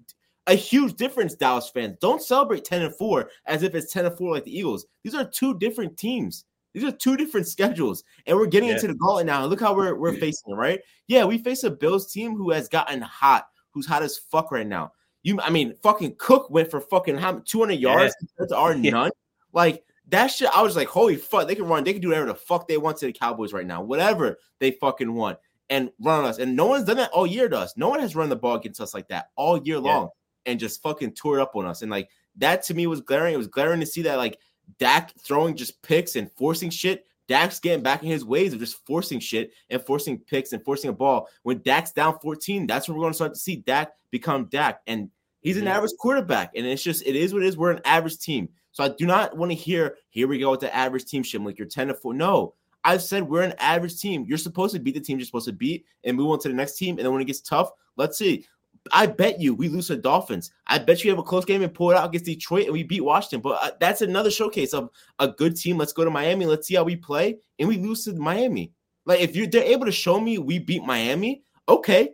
a huge difference, Dallas fans. Don't celebrate 10 and 4 as if it's 10 and 4 like the Eagles. These are two different teams. These are two different <laughs> schedules. And we're getting yeah. into the gauntlet now. Look how we're, we're facing it, right? Yeah, we face a Bills team who has gotten hot, who's hot as fuck right now. You, I mean, fucking Cook went for fucking 200 yards yeah. compared to our <laughs> yeah. none. Like, that shit, I was like, holy fuck, they can run, they can do whatever the fuck they want to the Cowboys right now, whatever they fucking want, and run on us. And no one's done that all year to us. No one has run the ball against us like that all year long and just fucking tore it up on us. And like that to me was glaring. It was glaring to see that like Dak throwing just picks and forcing shit. Dak's getting back in his ways of just forcing shit and forcing picks and forcing a ball. When Dak's down 14, that's when we're going to start to see Dak become Dak. And he's an average quarterback. And it's just, it is what it is. We're an average team. So I do not want to hear, here we go with the average team shit. Like you're 10 to 4. No, I've said we're an average team. You're supposed to beat the team you're supposed to beat and move on to the next team. And then when it gets tough, let's see. I bet you we lose to the Dolphins. I bet you have a close game and pull it out against Detroit and we beat Washington. But uh, that's another showcase of a good team. Let's go to Miami. Let's see how we play. And we lose to Miami. Like if you're they're able to show me we beat Miami, okay.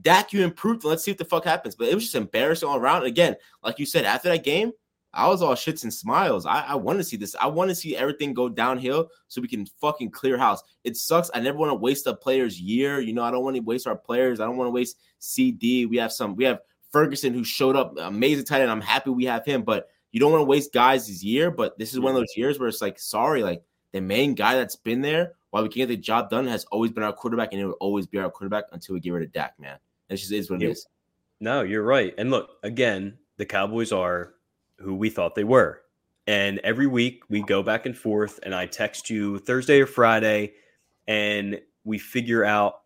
Dak, you improved. Let's see what the fuck happens. But it was just embarrassing all around. again, like you said, after that game, I was all shits and smiles. I, I want to see this. I want to see everything go downhill so we can fucking clear house. It sucks. I never want to waste a player's year. You know, I don't want to waste our players. I don't want to waste CeeDee. We have some. We have Ferguson who showed up amazing tight end. I'm happy we have him, but you don't want to waste guys' year. But this is one of those years where it's like, sorry, like the main guy that's been there while we can get the job done has always been our quarterback, and it will always be our quarterback until we get rid of Dak. Man, it just is what it is. No, you're right. And look, again, the Cowboys are who we thought they were. And every week we go back and forth, and I text you Thursday or Friday, and we figure out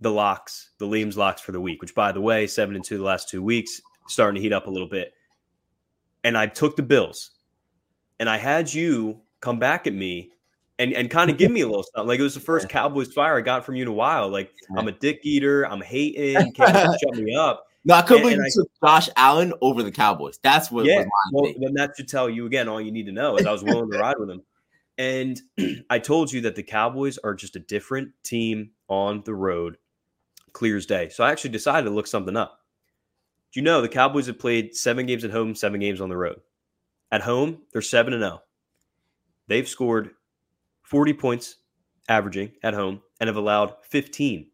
the locks, the Liam's locks for the week, which by the way, seven and two the last two weeks, starting to heat up a little bit. And I took the Bills, and I had you come back at me and and kind of give me a little stuff. Like it was the first <laughs> Cowboys fire I got from you in a while. Like I'm a dick eater. I'm hating. Can't <laughs> shut me up. No, I couldn't believe you took Josh Allen over the Cowboys. That's what. Yeah, well, then that should tell you again. All you need to know is I was willing to ride with him, and <clears throat> I told you that the Cowboys are just a different team on the road, clear as day. So I actually decided to look something up. Do you know the Cowboys have played seven games at home, seven games on the road? At home, they're seven and zero. Oh. They've scored 40 points averaging at home and have allowed 15.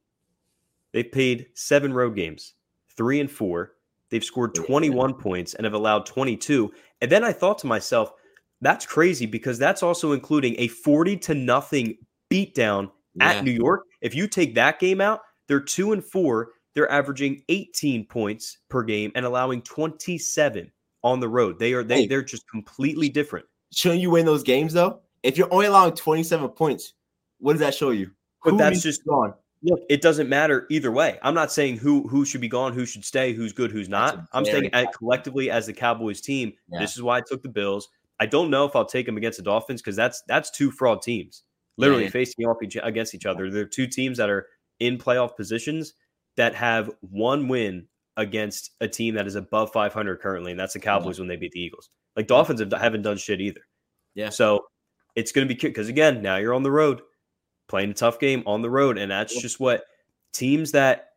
They've played seven road games, three and four. They've scored 21 points and have allowed 22. And then I thought to myself, that's crazy because that's also including a 40 to nothing beatdown yeah. at New York. If you take that game out, they're two and four. They're averaging 18 points per game and allowing 27 on the road. They are they they're just completely different. Shouldn't you win those games though? If you're only allowing 27 points, what does that show you? But who that's just gone. Look, it doesn't matter either way. I'm not saying who who should be gone, who should stay, who's good, who's not. I'm saying at, collectively as the Cowboys team, yeah. this is why I took the Bills. I don't know if I'll take them against the Dolphins because that's that's two fraud teams, literally yeah. facing off each, against each other. They're two teams that are in playoff positions that have one win against a team that is above 500 currently, and that's the Cowboys yeah. when they beat the Eagles. Like Dolphins have, haven't done shit either. Yeah. So it's going to be because again, now you're on the road, playing a tough game on the road, and that's just what teams that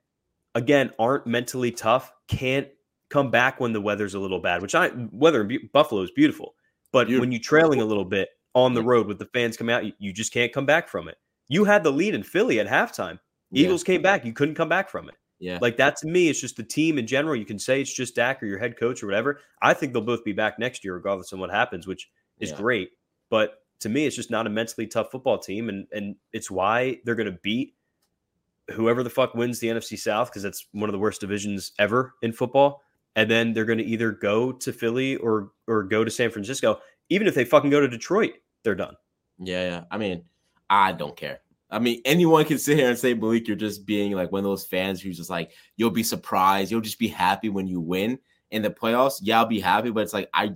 again aren't mentally tough can't come back when the weather's a little bad. Which I weather in Buffalo is beautiful, but beautiful. when you're trailing a little bit on the road with the fans come out, you, you, just can't come back from it. You had the lead in Philly at halftime. Yeah. Eagles came back, you couldn't come back from it. Yeah. Like that to me, it's just the team in general. You can say it's just Dak or your head coach or whatever. I think they'll both be back next year, regardless of what happens, which is yeah. great. But to me, it's just not a mentally tough football team, and and it's why they're going to beat whoever the fuck wins the NFC South because that's one of the worst divisions ever in football. And then they're going to either go to Philly or or go to San Francisco. Even if they fucking go to Detroit, they're done. Yeah, yeah. I mean, I don't care. I mean, anyone can sit here and say, Malik, you're just being like one of those fans who's just like, you'll be surprised. You'll just be happy when you win in the playoffs. Yeah, I'll be happy, but it's like, I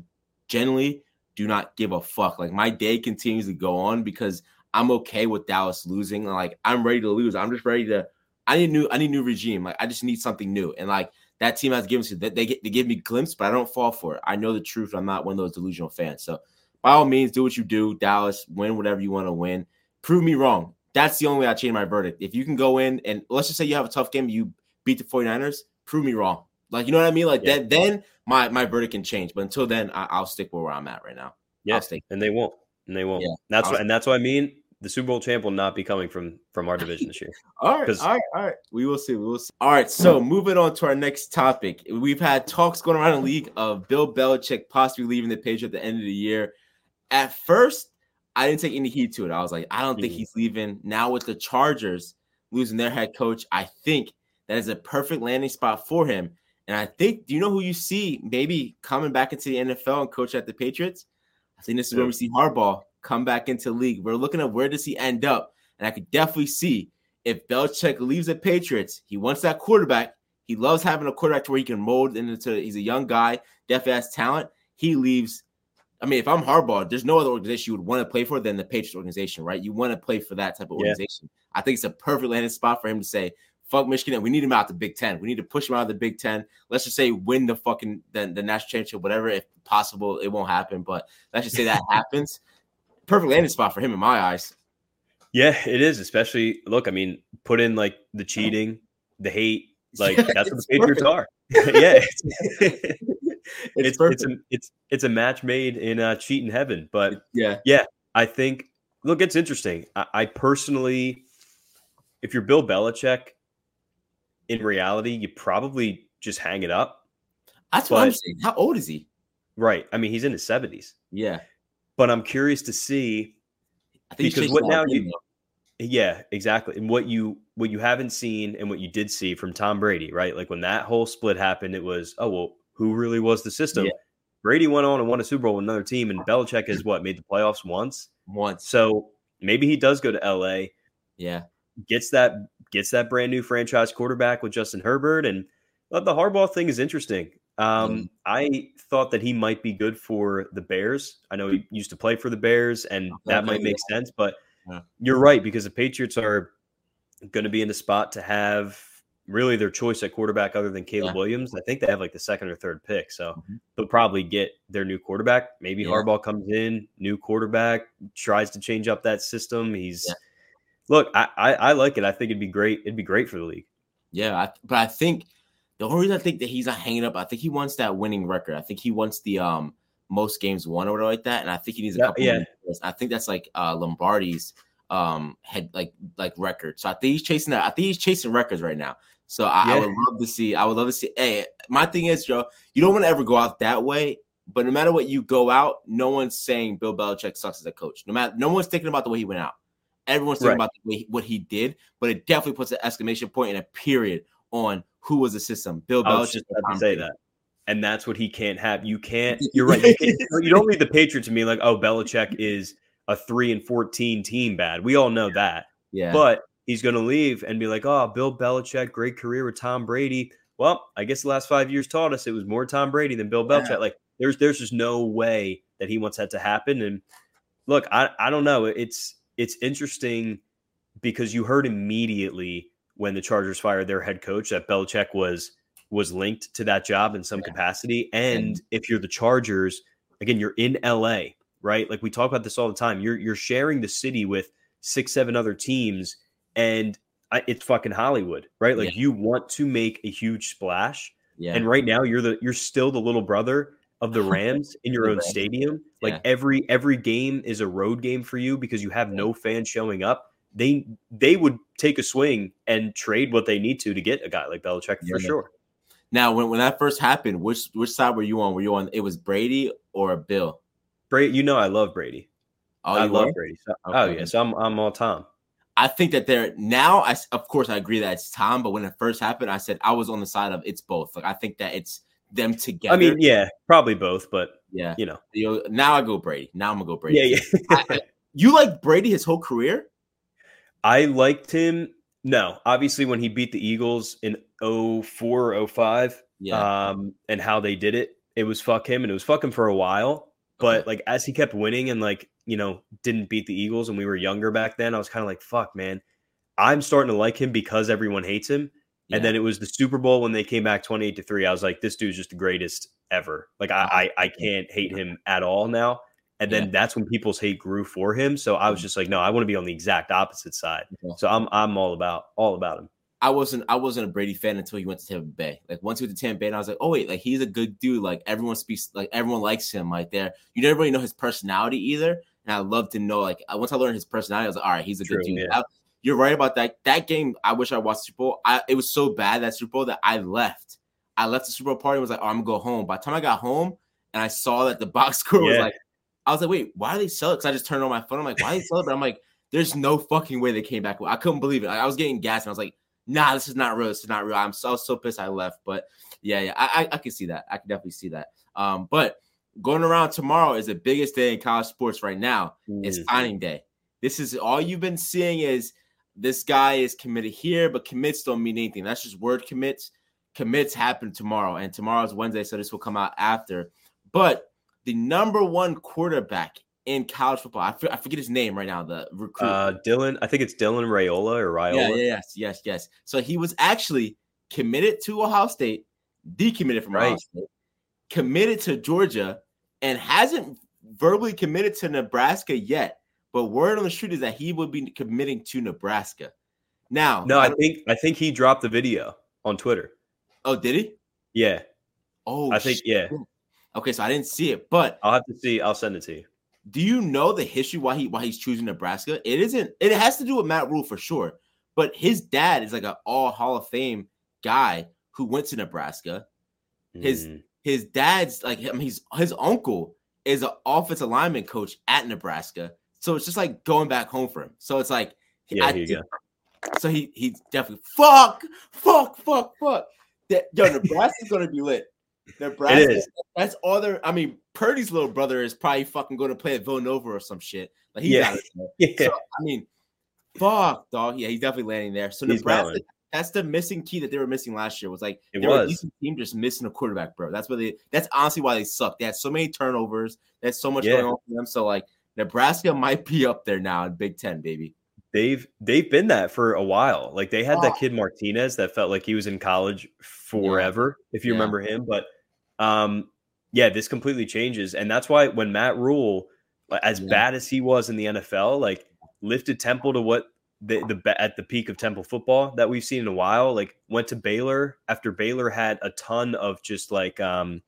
generally do not give a fuck. Like my day continues to go on because I'm okay with Dallas losing. Like I'm ready to lose. I'm just ready to. I need new. I need new regime. Like I just need something new. And like that team has given to that they get they give me glimpse, but I don't fall for it. I know the truth. I'm not one of those delusional fans. So by all means, do what you do. Dallas, win whatever you want to win. Prove me wrong. That's the only way I change my verdict. If you can go in and let's just say you have a tough game, you beat the 49ers, prove me wrong. Like you know what I mean? Like yeah. that then my my verdict can change. But until then, I, will stick where I'm at right now. Yeah, and they won't, and they won't. Yeah. That's what, and that's what I mean. The Super Bowl champ will not be coming from from our division this year. <laughs> all right, all right, all right. We will see. We will see. All right. So moving on to our next topic, we've had talks going around the league of Bill Belichick possibly leaving the page at the end of the year. At first, I didn't take any heed to it. I was like, I don't think mm-hmm. he's leaving. Now with the Chargers losing their head coach, I think that is a perfect landing spot for him. And I think, do you know who you see maybe coming back into the NFL and coach at the Patriots? I think this is where we see Harbaugh come back into league. We're looking at where does he end up, and I could definitely see if Belichick leaves the Patriots, he wants that quarterback. He loves having a quarterback to where he can mold into. He's a young guy, definitely has talent. He leaves. I mean, if I'm Harbaugh, there's no other organization you would want to play for than the Patriots organization, right? You want to play for that type of organization. Yeah. I think it's a perfect landing spot for him to say, fuck Michigan. We need him out the Big Ten. We need to push him out of the Big Ten. Let's just say win the fucking the, the national championship, whatever. If possible, it won't happen, but let's just say that <laughs> happens. Perfect landing spot for him in my eyes. Yeah, it is. Especially look, I mean, put in like the cheating, the hate. <laughs> Like that's what the Patriots are. <laughs> yeah, it's, it's, it's, it's, a, it's it's a match made in uh, cheating heaven. But yeah, yeah, I think look, it's interesting. I, I personally, if you're Bill Belichick, in reality, you probably just hang it up. That's but, what I'm saying. How old is he? Right. I mean, he's in his 70s. Yeah. But I'm curious to see because what now you Yeah, exactly. And what you what you haven't seen and what you did see from Tom Brady, right? Like when that whole split happened, it was, oh well, who really was the system? Yeah. Brady went on and won a Super Bowl with another team, and Belichick has what made the playoffs once. Once. So maybe he does go to LA. Yeah. Gets that gets that brand new franchise quarterback with Justin Herbert. And the Harbaugh thing is interesting. Um, mm. I thought that he might be good for the Bears. I know he used to play for the Bears, and that might make sense. But yeah. you're right because the Patriots are going to be in the spot to have really their choice at quarterback other than Caleb yeah. Williams. I think they have like the second or third pick, so mm-hmm. they'll probably get their new quarterback. Maybe yeah. Harbaugh comes in, new quarterback, tries to change up that system. He's. Look, I, I, I like it. I think it'd be great. It'd be great for the league. Yeah, I, but I think the only reason I think that he's not hanging up, I think he wants that winning record. I think he wants the um most games won or whatever like that, and I think he needs a couple. Yeah, I think that's like uh Lombardi's um head like like record. So I think he's chasing that. I think he's chasing records right now. So I, yeah. I, would love to see. I would love to see. Hey, my thing is, Joe, you don't want to ever go out that way. But no matter what you go out, no one's saying Bill Belichick sucks as a coach. No matter, no one's thinking about the way he went out. Everyone's talking right. about the way, what he did. But it definitely puts an exclamation point and a period on who was the system. Bill Belichick. I was just about to say that. And that's what he can't have. You can't. <laughs> You're right. You, can't, you don't need the Patriots to be like, oh, Belichick <laughs> is a three and fourteen team bad. We all know that. Yeah. But he's going to leave and be like, oh, Bill Belichick, great career with Tom Brady. Well, I guess the last five years taught us it was more Tom Brady than Bill Belichick. Yeah. Like, there's there's just no way that he wants that to happen. And look, I I don't know. It's it's interesting because you heard immediately when the Chargers fired their head coach that Belichick was was linked to that job in some yeah. capacity. And if you're the Chargers, again, you're in LA, right? Like we talk about this all the time. You're you're sharing the city with six, seven other teams and I, it's fucking Hollywood, right? Like yeah. you want to make a huge splash, yeah. And right now you're the you're still the little brother of the Rams in your own stadium. Like yeah. every every game is a road game for you because you have no fans showing up. They they would take a swing and trade what they need to to get a guy like Belichick for sure. Now, when, when that first happened, which which side were you on? Were you on? It was Brady or Bill? Brady, you know I love Brady. Oh, I love Brady. So, oh, okay. Oh yeah, so I'm I'm all Tom. I think that they're now. I of course I agree that it's Tom, but when it first happened, I said I was on the side of it's both. Like I think that it's them together. I mean, yeah, probably both, but yeah, you know, you know now I go Brady. Now I'm gonna go Brady. Yeah, yeah. I, you like Brady his whole career? I liked him. No, obviously when he beat the Eagles in 04 or 05, yeah. um, and how they did it, it was fuck him, and it was fuck him for a while. But like as he kept winning and like you know, didn't beat the Eagles and we were younger back then, I was kind of like, fuck, man. I'm starting to like him because everyone hates him. Yeah. And then it was the Super Bowl when they came back 28 to 3. I was like, this dude's just the greatest ever. Like I I, I can't hate him at all now. And then yeah. that's when people's hate grew for him. So I was mm-hmm. just like, no, I want to be on the exact opposite side. So I'm I'm all about all about him. I wasn't I wasn't a Brady fan until he went to Tampa Bay. Like once he went to Tampa Bay, and I was like, oh wait, like he's a good dude. Like everyone speaks, like everyone likes him. Like there, you never really know his personality either. And I love to know, like, once I learned his personality, I was like, all right, he's a True, good dude. Yeah. You're right about that. That game, I wish I watched Super Bowl. I, it was so bad that Super Bowl that I left. I left the Super Bowl party and was like, oh, I'm gonna go home. By the time I got home and I saw that the <laughs> box score yeah. was like, I was like, wait, why are they sell it? Because I just turned on my phone. I'm like, why are they sell it? But I'm like, there's no fucking way they came back. I couldn't believe it. I was getting gas and I was like, nah, this is not real. This is not real. I'm so, so pissed I left. But yeah, yeah, I, I, I can see that. I can definitely see that. Um, but going around tomorrow is the biggest day in college sports right now. It's signing day. This is all you've been seeing is this guy is committed here, but commits don't mean anything. That's just word commits. Commits happen tomorrow, and tomorrow is Wednesday, so this will come out after. But the number one quarterback in college football, I, f- I forget his name right now. The recruit, uh, Dylan. I think it's Dylan Raiola or Raiola. Yeah, yes, yes, yes. So he was actually committed to Ohio State, decommitted from right. Ohio State, committed to Georgia, and hasn't verbally committed to Nebraska yet. But word on the street is that he would be committing to Nebraska. Now, no, I, think I think he dropped the video on Twitter. Oh, did he? Yeah. Oh, I think shit. yeah. Okay, so I didn't see it, but I'll have to see. I'll send it to you. Do you know the history why he why he's choosing Nebraska? It isn't. It has to do with Matt Rhule for sure. But his dad is like an all Hall of Fame guy who went to Nebraska. His mm his dad's like him, he's his uncle is an offensive lineman coach at Nebraska. So it's just like going back home for him. So it's like yeah, I, he, so he he's definitely fuck, fuck, fuck, fuck. That yo, Nebraska's gonna be lit. Nebraska, that's all there. I mean, Purdy's little brother is probably fucking going to play at Villanova or some shit. Like he yeah. got it. <laughs> yeah. So, I mean, fuck, dog. Yeah, he's definitely landing there. So he's Nebraska, that's the missing key that they were missing last year. Was like it they was. were a decent team just missing a quarterback, bro. That's what they. That's honestly why they suck. They had so many turnovers. That's so much Yeah. going on for them. So like Nebraska might be up there now in Big Ten, baby. They've they've been that for a while. Like they had Oh. that kid Martinez that felt like he was in college forever, if you Yeah. remember him. But um, yeah, this completely changes, and that's why when Matt Rhule, as Yeah. bad as he was in the NFL, like lifted Temple to what the the at the peak of Temple football that we've seen in a while. Like went to Baylor after Baylor had a ton of just like um,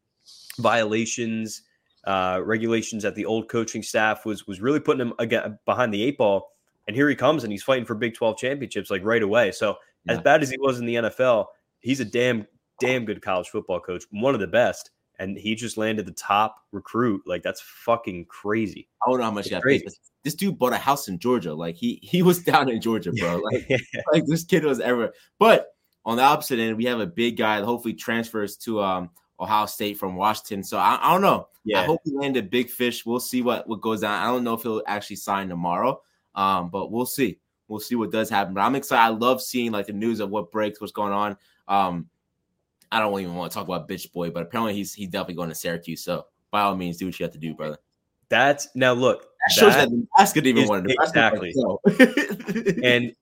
violations, uh, regulations that the old coaching staff was was really putting him again behind the eight ball. And here he comes, and he's fighting for Big Twelve championships like right away. So as bad as he was in the NFL, he's a damn damn good college football coach, one of the best. And he just landed the top recruit. Like that's fucking crazy. I don't know how much he got paid. This dude bought a house in Georgia. Like he he was <laughs> down in Georgia, bro. <laughs> Like like this kid was ever. But on the opposite end, we have a big guy that hopefully transfers to um Ohio State from Washington. So I, I don't know. Yeah. I hope he landed big fish. We'll see what what goes down. I don't know if he'll actually sign tomorrow. Um, but we'll see. We'll see what does happen. But I'm excited. I love seeing like the news of what breaks, what's going on. Um, I don't even want to talk about bitch boy, but apparently he's he's definitely going to Syracuse. So by all means, do what you have to do, brother. that's now look. That shows that- that Nebraska didn't even is- want to. Nebraska exactly. <laughs> and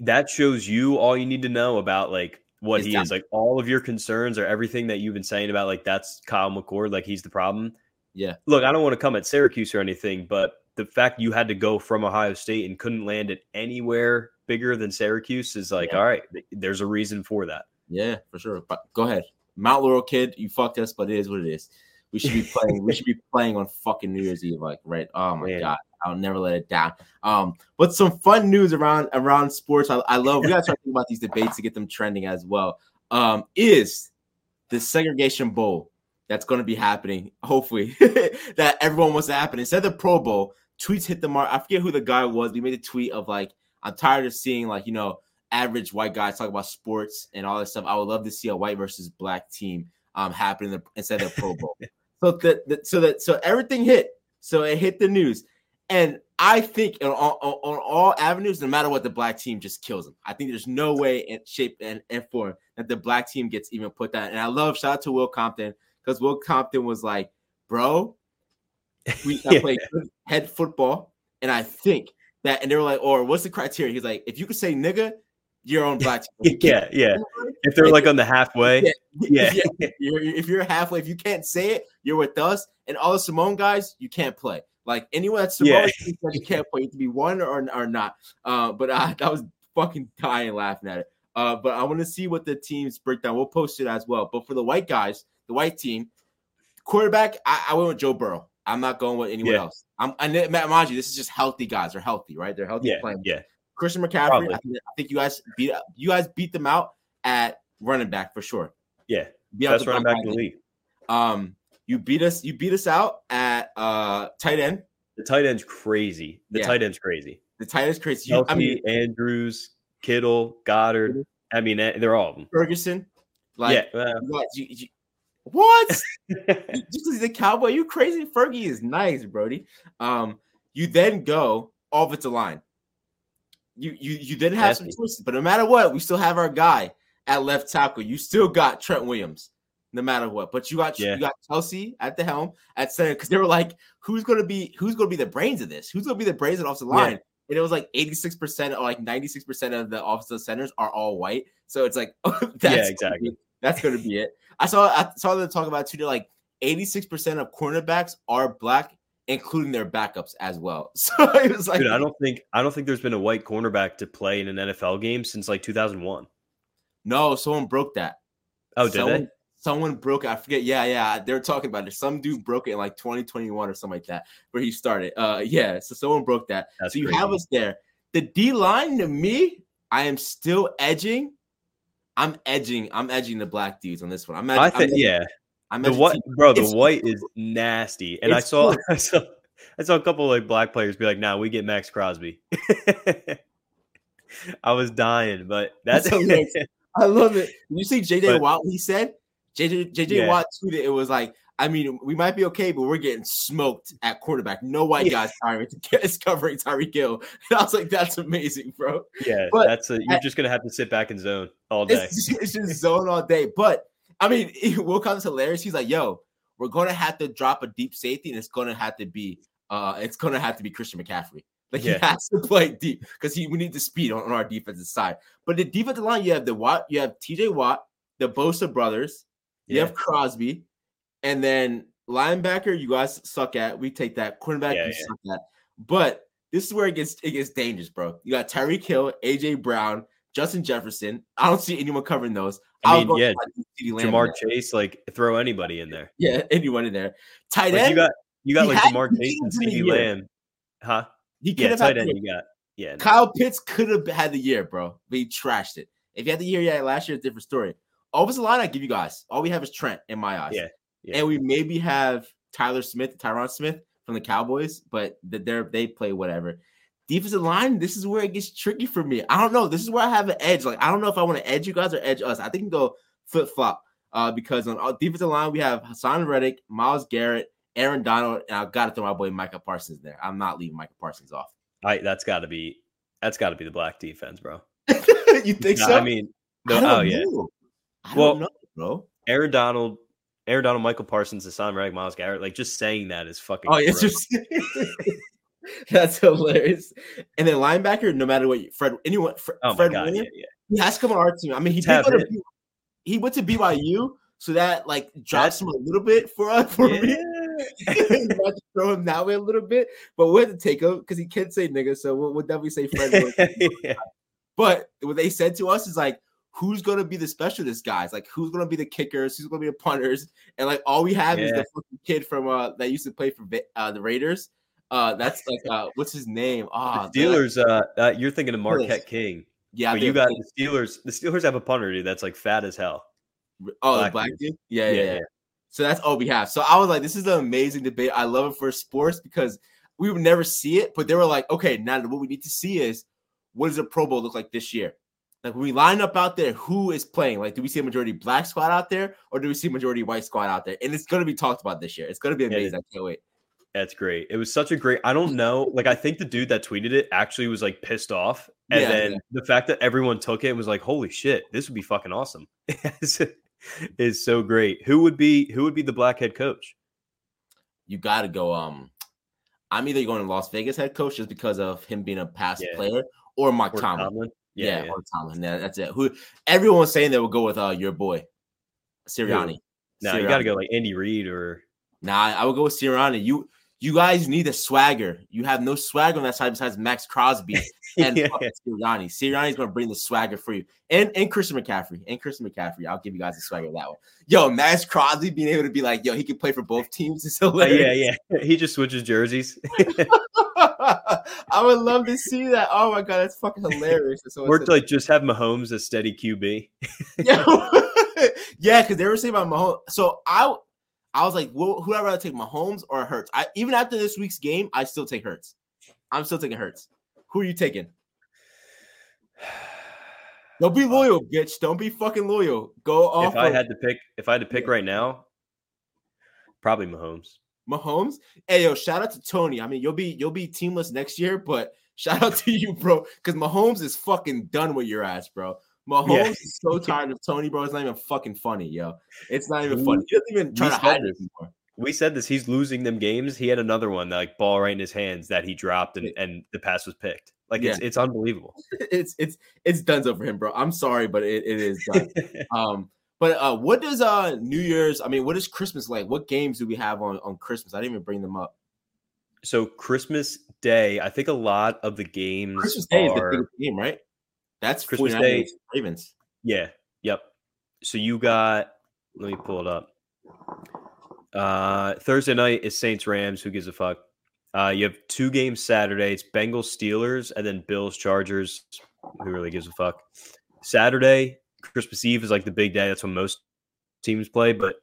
that shows you all you need to know about like what His he talent. is like all of your concerns or everything that you've been saying about like that's Kyle McCord like he's the problem yeah, look I don't want to come at Syracuse or anything but the fact you had to go from Ohio State and couldn't land it anywhere bigger than Syracuse is like Yeah. all right there's a reason for that yeah, for sure. But go ahead, Mount Laurel kid, you fucked us, but it is what it is. We should be playing. we should be playing on fucking New Year's Eve, like right. Oh my Man. god, I'll never let it down. Um, but some fun news around around sports. I, I love. We gotta start thinking about these debates to get them trending as well. Um, is the segregation bowl that's going to be happening? Hopefully, <laughs> that everyone wants to happen instead of the Pro Bowl. Tweets hit the mark. I forget who the guy was. He made a tweet of like, "I'm tired of seeing like you know average white guys talk about sports and all this stuff. I would love to see a white versus black team um happen in the, instead of the Pro Bowl." <laughs> so that so that so everything hit. So it hit the news, and I think on, on, on all avenues, no matter what, the black team just kills them. I think there's no way in shape and, and form that the black team gets even put that. And I love shout out to Will Compton because Will Compton was like, "Bro, we <laughs> I Yeah. play head football, and I think that." And they were like, "Or what's the criteria?" He's like, "If you could say nigga, you're on black team. <laughs> Yeah yeah if they're like on the halfway <laughs> Yeah. yeah if you're, if you're halfway, if you can't say it, you're with us. And all the Simone guys, you can't play. Like anyone that's Yeah. says you can't play. You to be one or, or not. Uh, but I, <laughs> I was fucking dying laughing at it. Uh, but I want to see what the teams break down. We'll post it as well. But for the white guys, the white team, quarterback, I, I went with Joe Burrow. I'm not going with anyone Yeah. else. I'm, and then, mind you, this is just healthy guys. They're healthy, right? They're healthy yeah playing. yeah Christian McCaffrey, I think, I think you guys beat you guys beat them out at running back for sure. yeah best running back in the league Um, you beat us. You beat us out at uh tight end. the tight end's crazy the Yeah. tight end's crazy The tight end's crazy. Kelce, I mean Andrews, Kittle, Goedert. I mean, eh, they're all of them. Ferguson. Like yeah. what? You, you, what? <laughs> Just the cowboy, you crazy? Fergie is nice, Brody. Um, you then go offensive line. You you you didn't have some Nasty. choices, but no matter what, we still have our guy at left tackle. You still got Trent Williams, no matter what. But you got Yeah. you got Kelce at the helm at center because they were like, who's gonna be who's gonna be the brains of this? Who's gonna be the brains of the offensive Yeah. line? And it was like 86% or like 96% of the offensive centers are all white. So it's like <laughs> that's Yeah, gonna exactly. be- that's gonna be it. I saw I saw them talk about it too. They're like 86% of cornerbacks are black, including their backups as well. <laughs> So it was like Dude, I don't think I don't think there's been a white cornerback to play in an NFL game since like 2001. no, someone broke that. Oh, did someone, they? Someone broke it. I forget. Yeah, yeah. They were talking about it. Some dude broke it in like 2021 or something like that, where he started. Uh yeah, so someone broke that. That's so you have us there. The D line to me, I am still edging. I'm edging. I'm edging the black dudes on this one. I'm edging, I think I'm yeah. I'm The what, bro? The it's- white is nasty, and I saw, cool. <laughs> I saw, I saw a couple like black players be like, "Nah, we get Maxx Crosby." <laughs> I was dying, but that's That's. <laughs> I love it. You see JJ But- Watt? He said JJ JJ Yeah. Watt tweeted. It was like I mean, we might be okay, but we're getting smoked at quarterback. No white yeah. guys covering, is covering Tyreek Hill. And I was like, that's amazing, bro. Yeah, but that's a, you're at, just gonna have to sit back and zone all day. <laughs> It's, it's just zone all day. But I mean, <laughs> Will Comes hilarious. He's like, yo, we're gonna have to drop a deep safety, and it's gonna have to be uh it's gonna have to be Christian McCaffrey. Like yeah. he has to play deep because he we need the speed on, on, our defensive side. But the defensive line, you have the Watt, you have TJ Watt, the Bosa brothers, you yeah. have Crosby, and then linebacker, you guys suck at. We take that. Cornerback, yeah, you suck at. But this is where it gets it gets dangerous, bro. You got Tyreek Hill, AJ Brown, Justin Jefferson. I don't see anyone covering those. I mean, yeah, Ja'Marr Chase, like throw anybody in there. Yeah, <laughs> anyone in there. Tight end. Like you got you got like Ja'Marr Chase and CeeDee Lamb, huh? He could yeah, have tight end. You got yeah. Kyle Pitts could have had the year, bro, but he trashed it. If you had the year yeah, last year, different story. Offensive line, I give you guys. All we have is Trent in my eyes. Yeah. yeah. And we maybe have Tyler Smith, Tyron Smith from the Cowboys, but they're they play whatever. Defensive line, this is where it gets tricky for me. I don't know. This is where I have an edge. Like, I don't know if I want to edge you guys or edge us. I think we go flip flop. Uh, because on our defensive line, we have Haason Reddick, Myles Garrett, Aaron Donald, and I've got to throw my boy Micah Parsons there. I'm not leaving Micah Parsons off. I that's got to be that's got to be the black defense, bro. <laughs> you think so? I mean, no, I oh yeah. Well, know, bro. Aaron Donald, Aaron Donald, Michael Parsons, Haason Rag, Myles Garrett. Like just saying that is fucking. Oh, it's just. <laughs> That's hilarious. And then linebacker, no matter what, you, Fred, anyone, Fred, oh Fred God, Williams, yeah, yeah. he has to come on our team. I mean, he did go to, he went to BYU, so that like drops That's, him a little bit for us for yeah. me. <laughs> to throw him that way a little bit, but we had to take him because he can't say nigga, so we'll, we'll definitely say Fred. <laughs> yeah. But what they said to us is like, who's gonna be the specialist guys? Like, who's gonna be the kickers? Who's gonna be the punters? And like, all we have yeah. is the fucking kid from uh that used to play for uh, the Raiders. Uh, that's like uh, what's his name? Ah, oh, Steelers. Uh, uh, you're thinking of Marquette King. Yeah, but you got the Steelers. The Steelers have a punter dude that's like fat as hell. Oh, black the black dude. Yeah, yeah, yeah, yeah. So that's all we have. So I was like, this is an amazing debate. I love it for sports because we would never see it, but they were like, okay, now what we need to see is what does a Pro Bowl look like this year? Like when we line up out there, who is playing? Like, do we see a majority black squad out there, or do we see a majority white squad out there? And it's going to be talked about this year. It's going to be amazing. I can't wait. That's great. It was such a great. I don't know. Like, I think the dude that tweeted it actually was like pissed off, and yeah, then yeah. the fact that everyone took it was like, "Holy shit, this would be fucking awesome." <laughs> is so great. Who would be who would be the black head coach? You got to go. Um, I'm either going to Las Vegas head coach just because of him being a past yeah. player, or Mike or Tomlin. Tomlin. Yeah, yeah, yeah, Tomlin. Yeah, that's it. Who everyone was saying they would go with uh your boy Sirianni. No, you got to go like Andy Reid or. Nah, I would go with Sirianni. You you guys need a swagger. You have no swagger on that side besides Maxx Crosby <laughs> and yeah. Sirianni. Sirianni's going to bring the swagger for you. And, and Christian McCaffrey. And Christian McCaffrey. I'll give you guys the swagger that one. Yo, Maxx Crosby being able to be like, yo, he can play for both teams is hilarious. Uh, yeah, yeah. <laughs> He just switches jerseys. <laughs> <laughs> I would love to see that. Oh my god, that's fucking hilarious. So or to like just have Mahomes a steady QB. <laughs> yeah, <laughs> yeah, because they were saying about Mahomes. So I I was like, well, who would I rather take, Mahomes or Hurts? I even after this week's game, I still take Hurts. I'm still taking Hurts. Who are you taking? <sighs> Don't be loyal, bitch. Don't be fucking loyal. Go off. If I had to pick, if I had to pick right now, probably Mahomes. Mahomes. Hey yo, shout out to Tony. I mean, you'll be you'll be teamless next year, but shout out <laughs> to you, bro. Because Mahomes is fucking done with your ass, bro. Mahomes yeah. is so tired of Tony, bro. It's not even fucking funny, yo. It's not even funny. He doesn't even try to hide it anymore. We said this. He's losing them games. He had another one, that, like ball right in his hands that he dropped, and, and the pass was picked. Like yeah. it's it's unbelievable. <laughs> It's it's it's done for him, bro. I'm sorry, but it, it is done. <laughs> um, but uh, what does uh New Year's? I mean, what is Christmas like? What games do we have on on Christmas? I didn't even bring them up. So Christmas Day, I think a lot of the games Christmas Day are, is the big game, right? That's Christmas Day. Ravens. Yeah. Yep. So you got. Let me pull it up. Uh, Thursday night is Saints Rams. Who gives a fuck? Uh, you have two games Saturday. It's Bengals Steelers and then Bills Chargers. Who really gives a fuck? Saturday, Christmas Eve is like the big day. That's when most teams play. But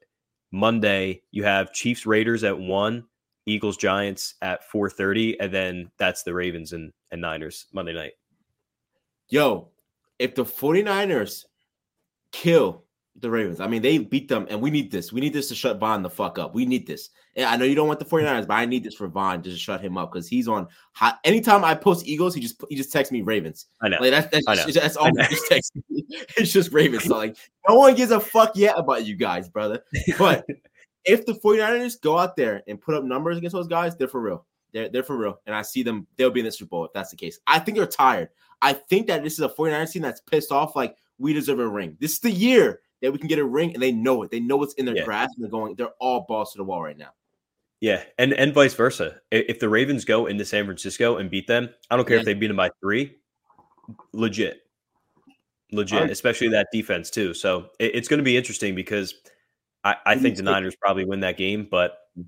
Monday, you have Chiefs Raiders at one, Eagles Giants at four thirty, and then that's the Ravens and, and Niners Monday night yo, if the 49ers kill The Ravens. I mean, they beat them, and we need this. We need this to shut Von the fuck up. We need this. Yeah, I know you don't want the 49ers, but I need this for Von to shut him up because he's on hot. Anytime I post Eagles, he just he just texts me Ravens. I know. Like that's that's, know. Just, that's all he just texts me. <laughs> It's just Ravens. So like no one gives a fuck yet about you guys, brother. But <laughs> if the 49ers go out there and put up numbers against those guys, they're for real. They're, they're for real. And I see them, they'll be in the Super Bowl if that's the case. I think they're tired. I think that this is a 49ers team that's pissed off. Like, we deserve a ring. This is the year that we can get a ring, and they know it. They know it's in their yeah. grasp, and they're going, they're all balls to the wall right now. Yeah, and and vice versa. If the Ravens go into San Francisco and beat them, I don't care yeah. if they beat them by three. Legit, legit, right. especially that defense too. So it, it's going to be interesting because I, I think the Niners probably win that game, but mm.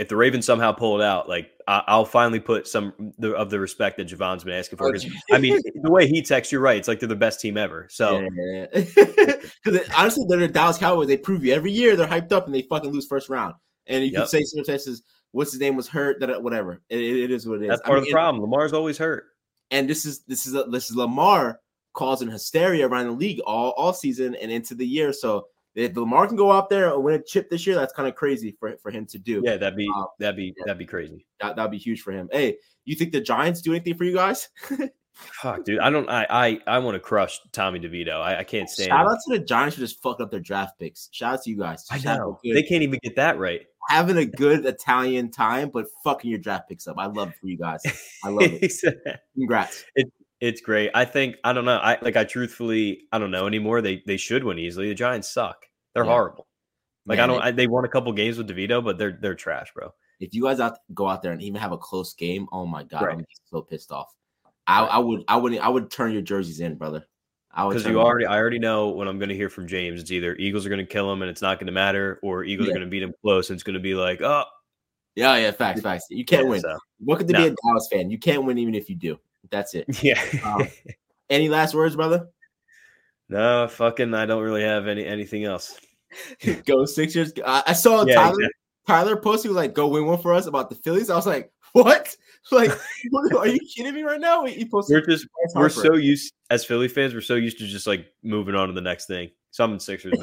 If the Ravens somehow pull it out, like I, will finally put some of the respect that Javon's been asking for. Oh, I mean, the way he texts, you're right. It's like they're the best team ever. So yeah. <laughs> honestly, they're the Dallas Cowboys. They prove you every year. They're hyped up and they fucking lose first round. And you yep. can say circumstances. What's his name was hurt. That uh, whatever. It, it is what it is. That's part I mean, of the problem. Lamar's always hurt. And this is this is this is Lamar causing hysteria around the league all all season and into the year. So if Lamar can go out there and win a chip this year, that's kind of crazy for, for him to do. Yeah, that'd be um, that'd be yeah. that'd be crazy. That that'd be huge for him. Hey, you think the Giants do anything for you guys? <laughs> Fuck, dude. I don't. I I, I want to crush Tommy DeVito. I, I can't stand. Shout him. out to the Giants for just fucking up their draft picks. Shout out to you guys. I know they can't even get that right. Having a good Italian time, but fucking your draft picks up. I love it for you guys. I love it. <laughs> Congrats. It, it's great. I think I don't know. I like. I truthfully, I don't know anymore. They they should win easily. The Giants suck. They're yeah. horrible. Like Man, I don't. I, they won a couple games with DeVito, but they're they're trash, bro. If you guys out go out there and even have a close game, oh my god, right. I'm so pissed off. I, I would I would I would turn your jerseys in, brother. I because you already I already know when I'm going to hear from James. It's either Eagles are going to kill him and it's not going to matter, or Eagles yeah. are going to beat him close and it's going to be like, oh, yeah, yeah, facts, facts. You can't yeah, win. So. Welcome to no. be a Dallas fan. You can't win even if you do. That's it. Yeah. um, <laughs> any last words, brother? No, fucking. I don't really have any anything else. <laughs> go Sixers. I, I saw yeah, Tyler exactly. Tyler post. He was like, "Go win one for us" about the Phillies. I was like, "What? <laughs> Like, are you kidding me right now?" He posted. We're just we're so used as Philly fans. We're so used to just like moving on to the next thing. Something Sixers.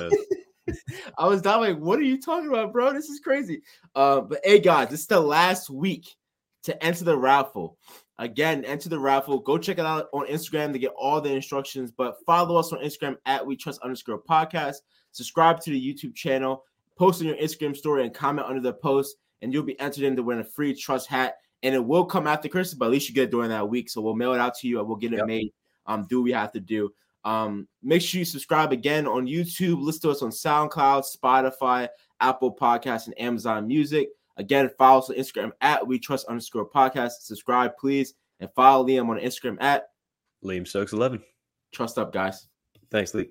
I was down like, "What are you talking about, bro? This is crazy." Uh, but hey, guys, this is the last week to enter the raffle. Again, enter the raffle. Go check it out on Instagram to get all the instructions. But follow us on Instagram at We Trust underscore podcast subscribe to the YouTube channel, post on your Instagram story, and comment under the post, and you'll be entered in to win a free trust hat. And it will come after Christmas, but at least you get it during that week. So we'll mail it out to you and we'll get it yep. made. Um, do what we have to do. Um, make sure you subscribe again on YouTube. Listen to us on SoundCloud, Spotify, Apple Podcasts, and Amazon Music. Again, follow us on Instagram at We Trust underscore podcast. Subscribe, please, and follow Liam on Instagram at Liam Stokes 11. Trust up, guys. Thanks, Lee.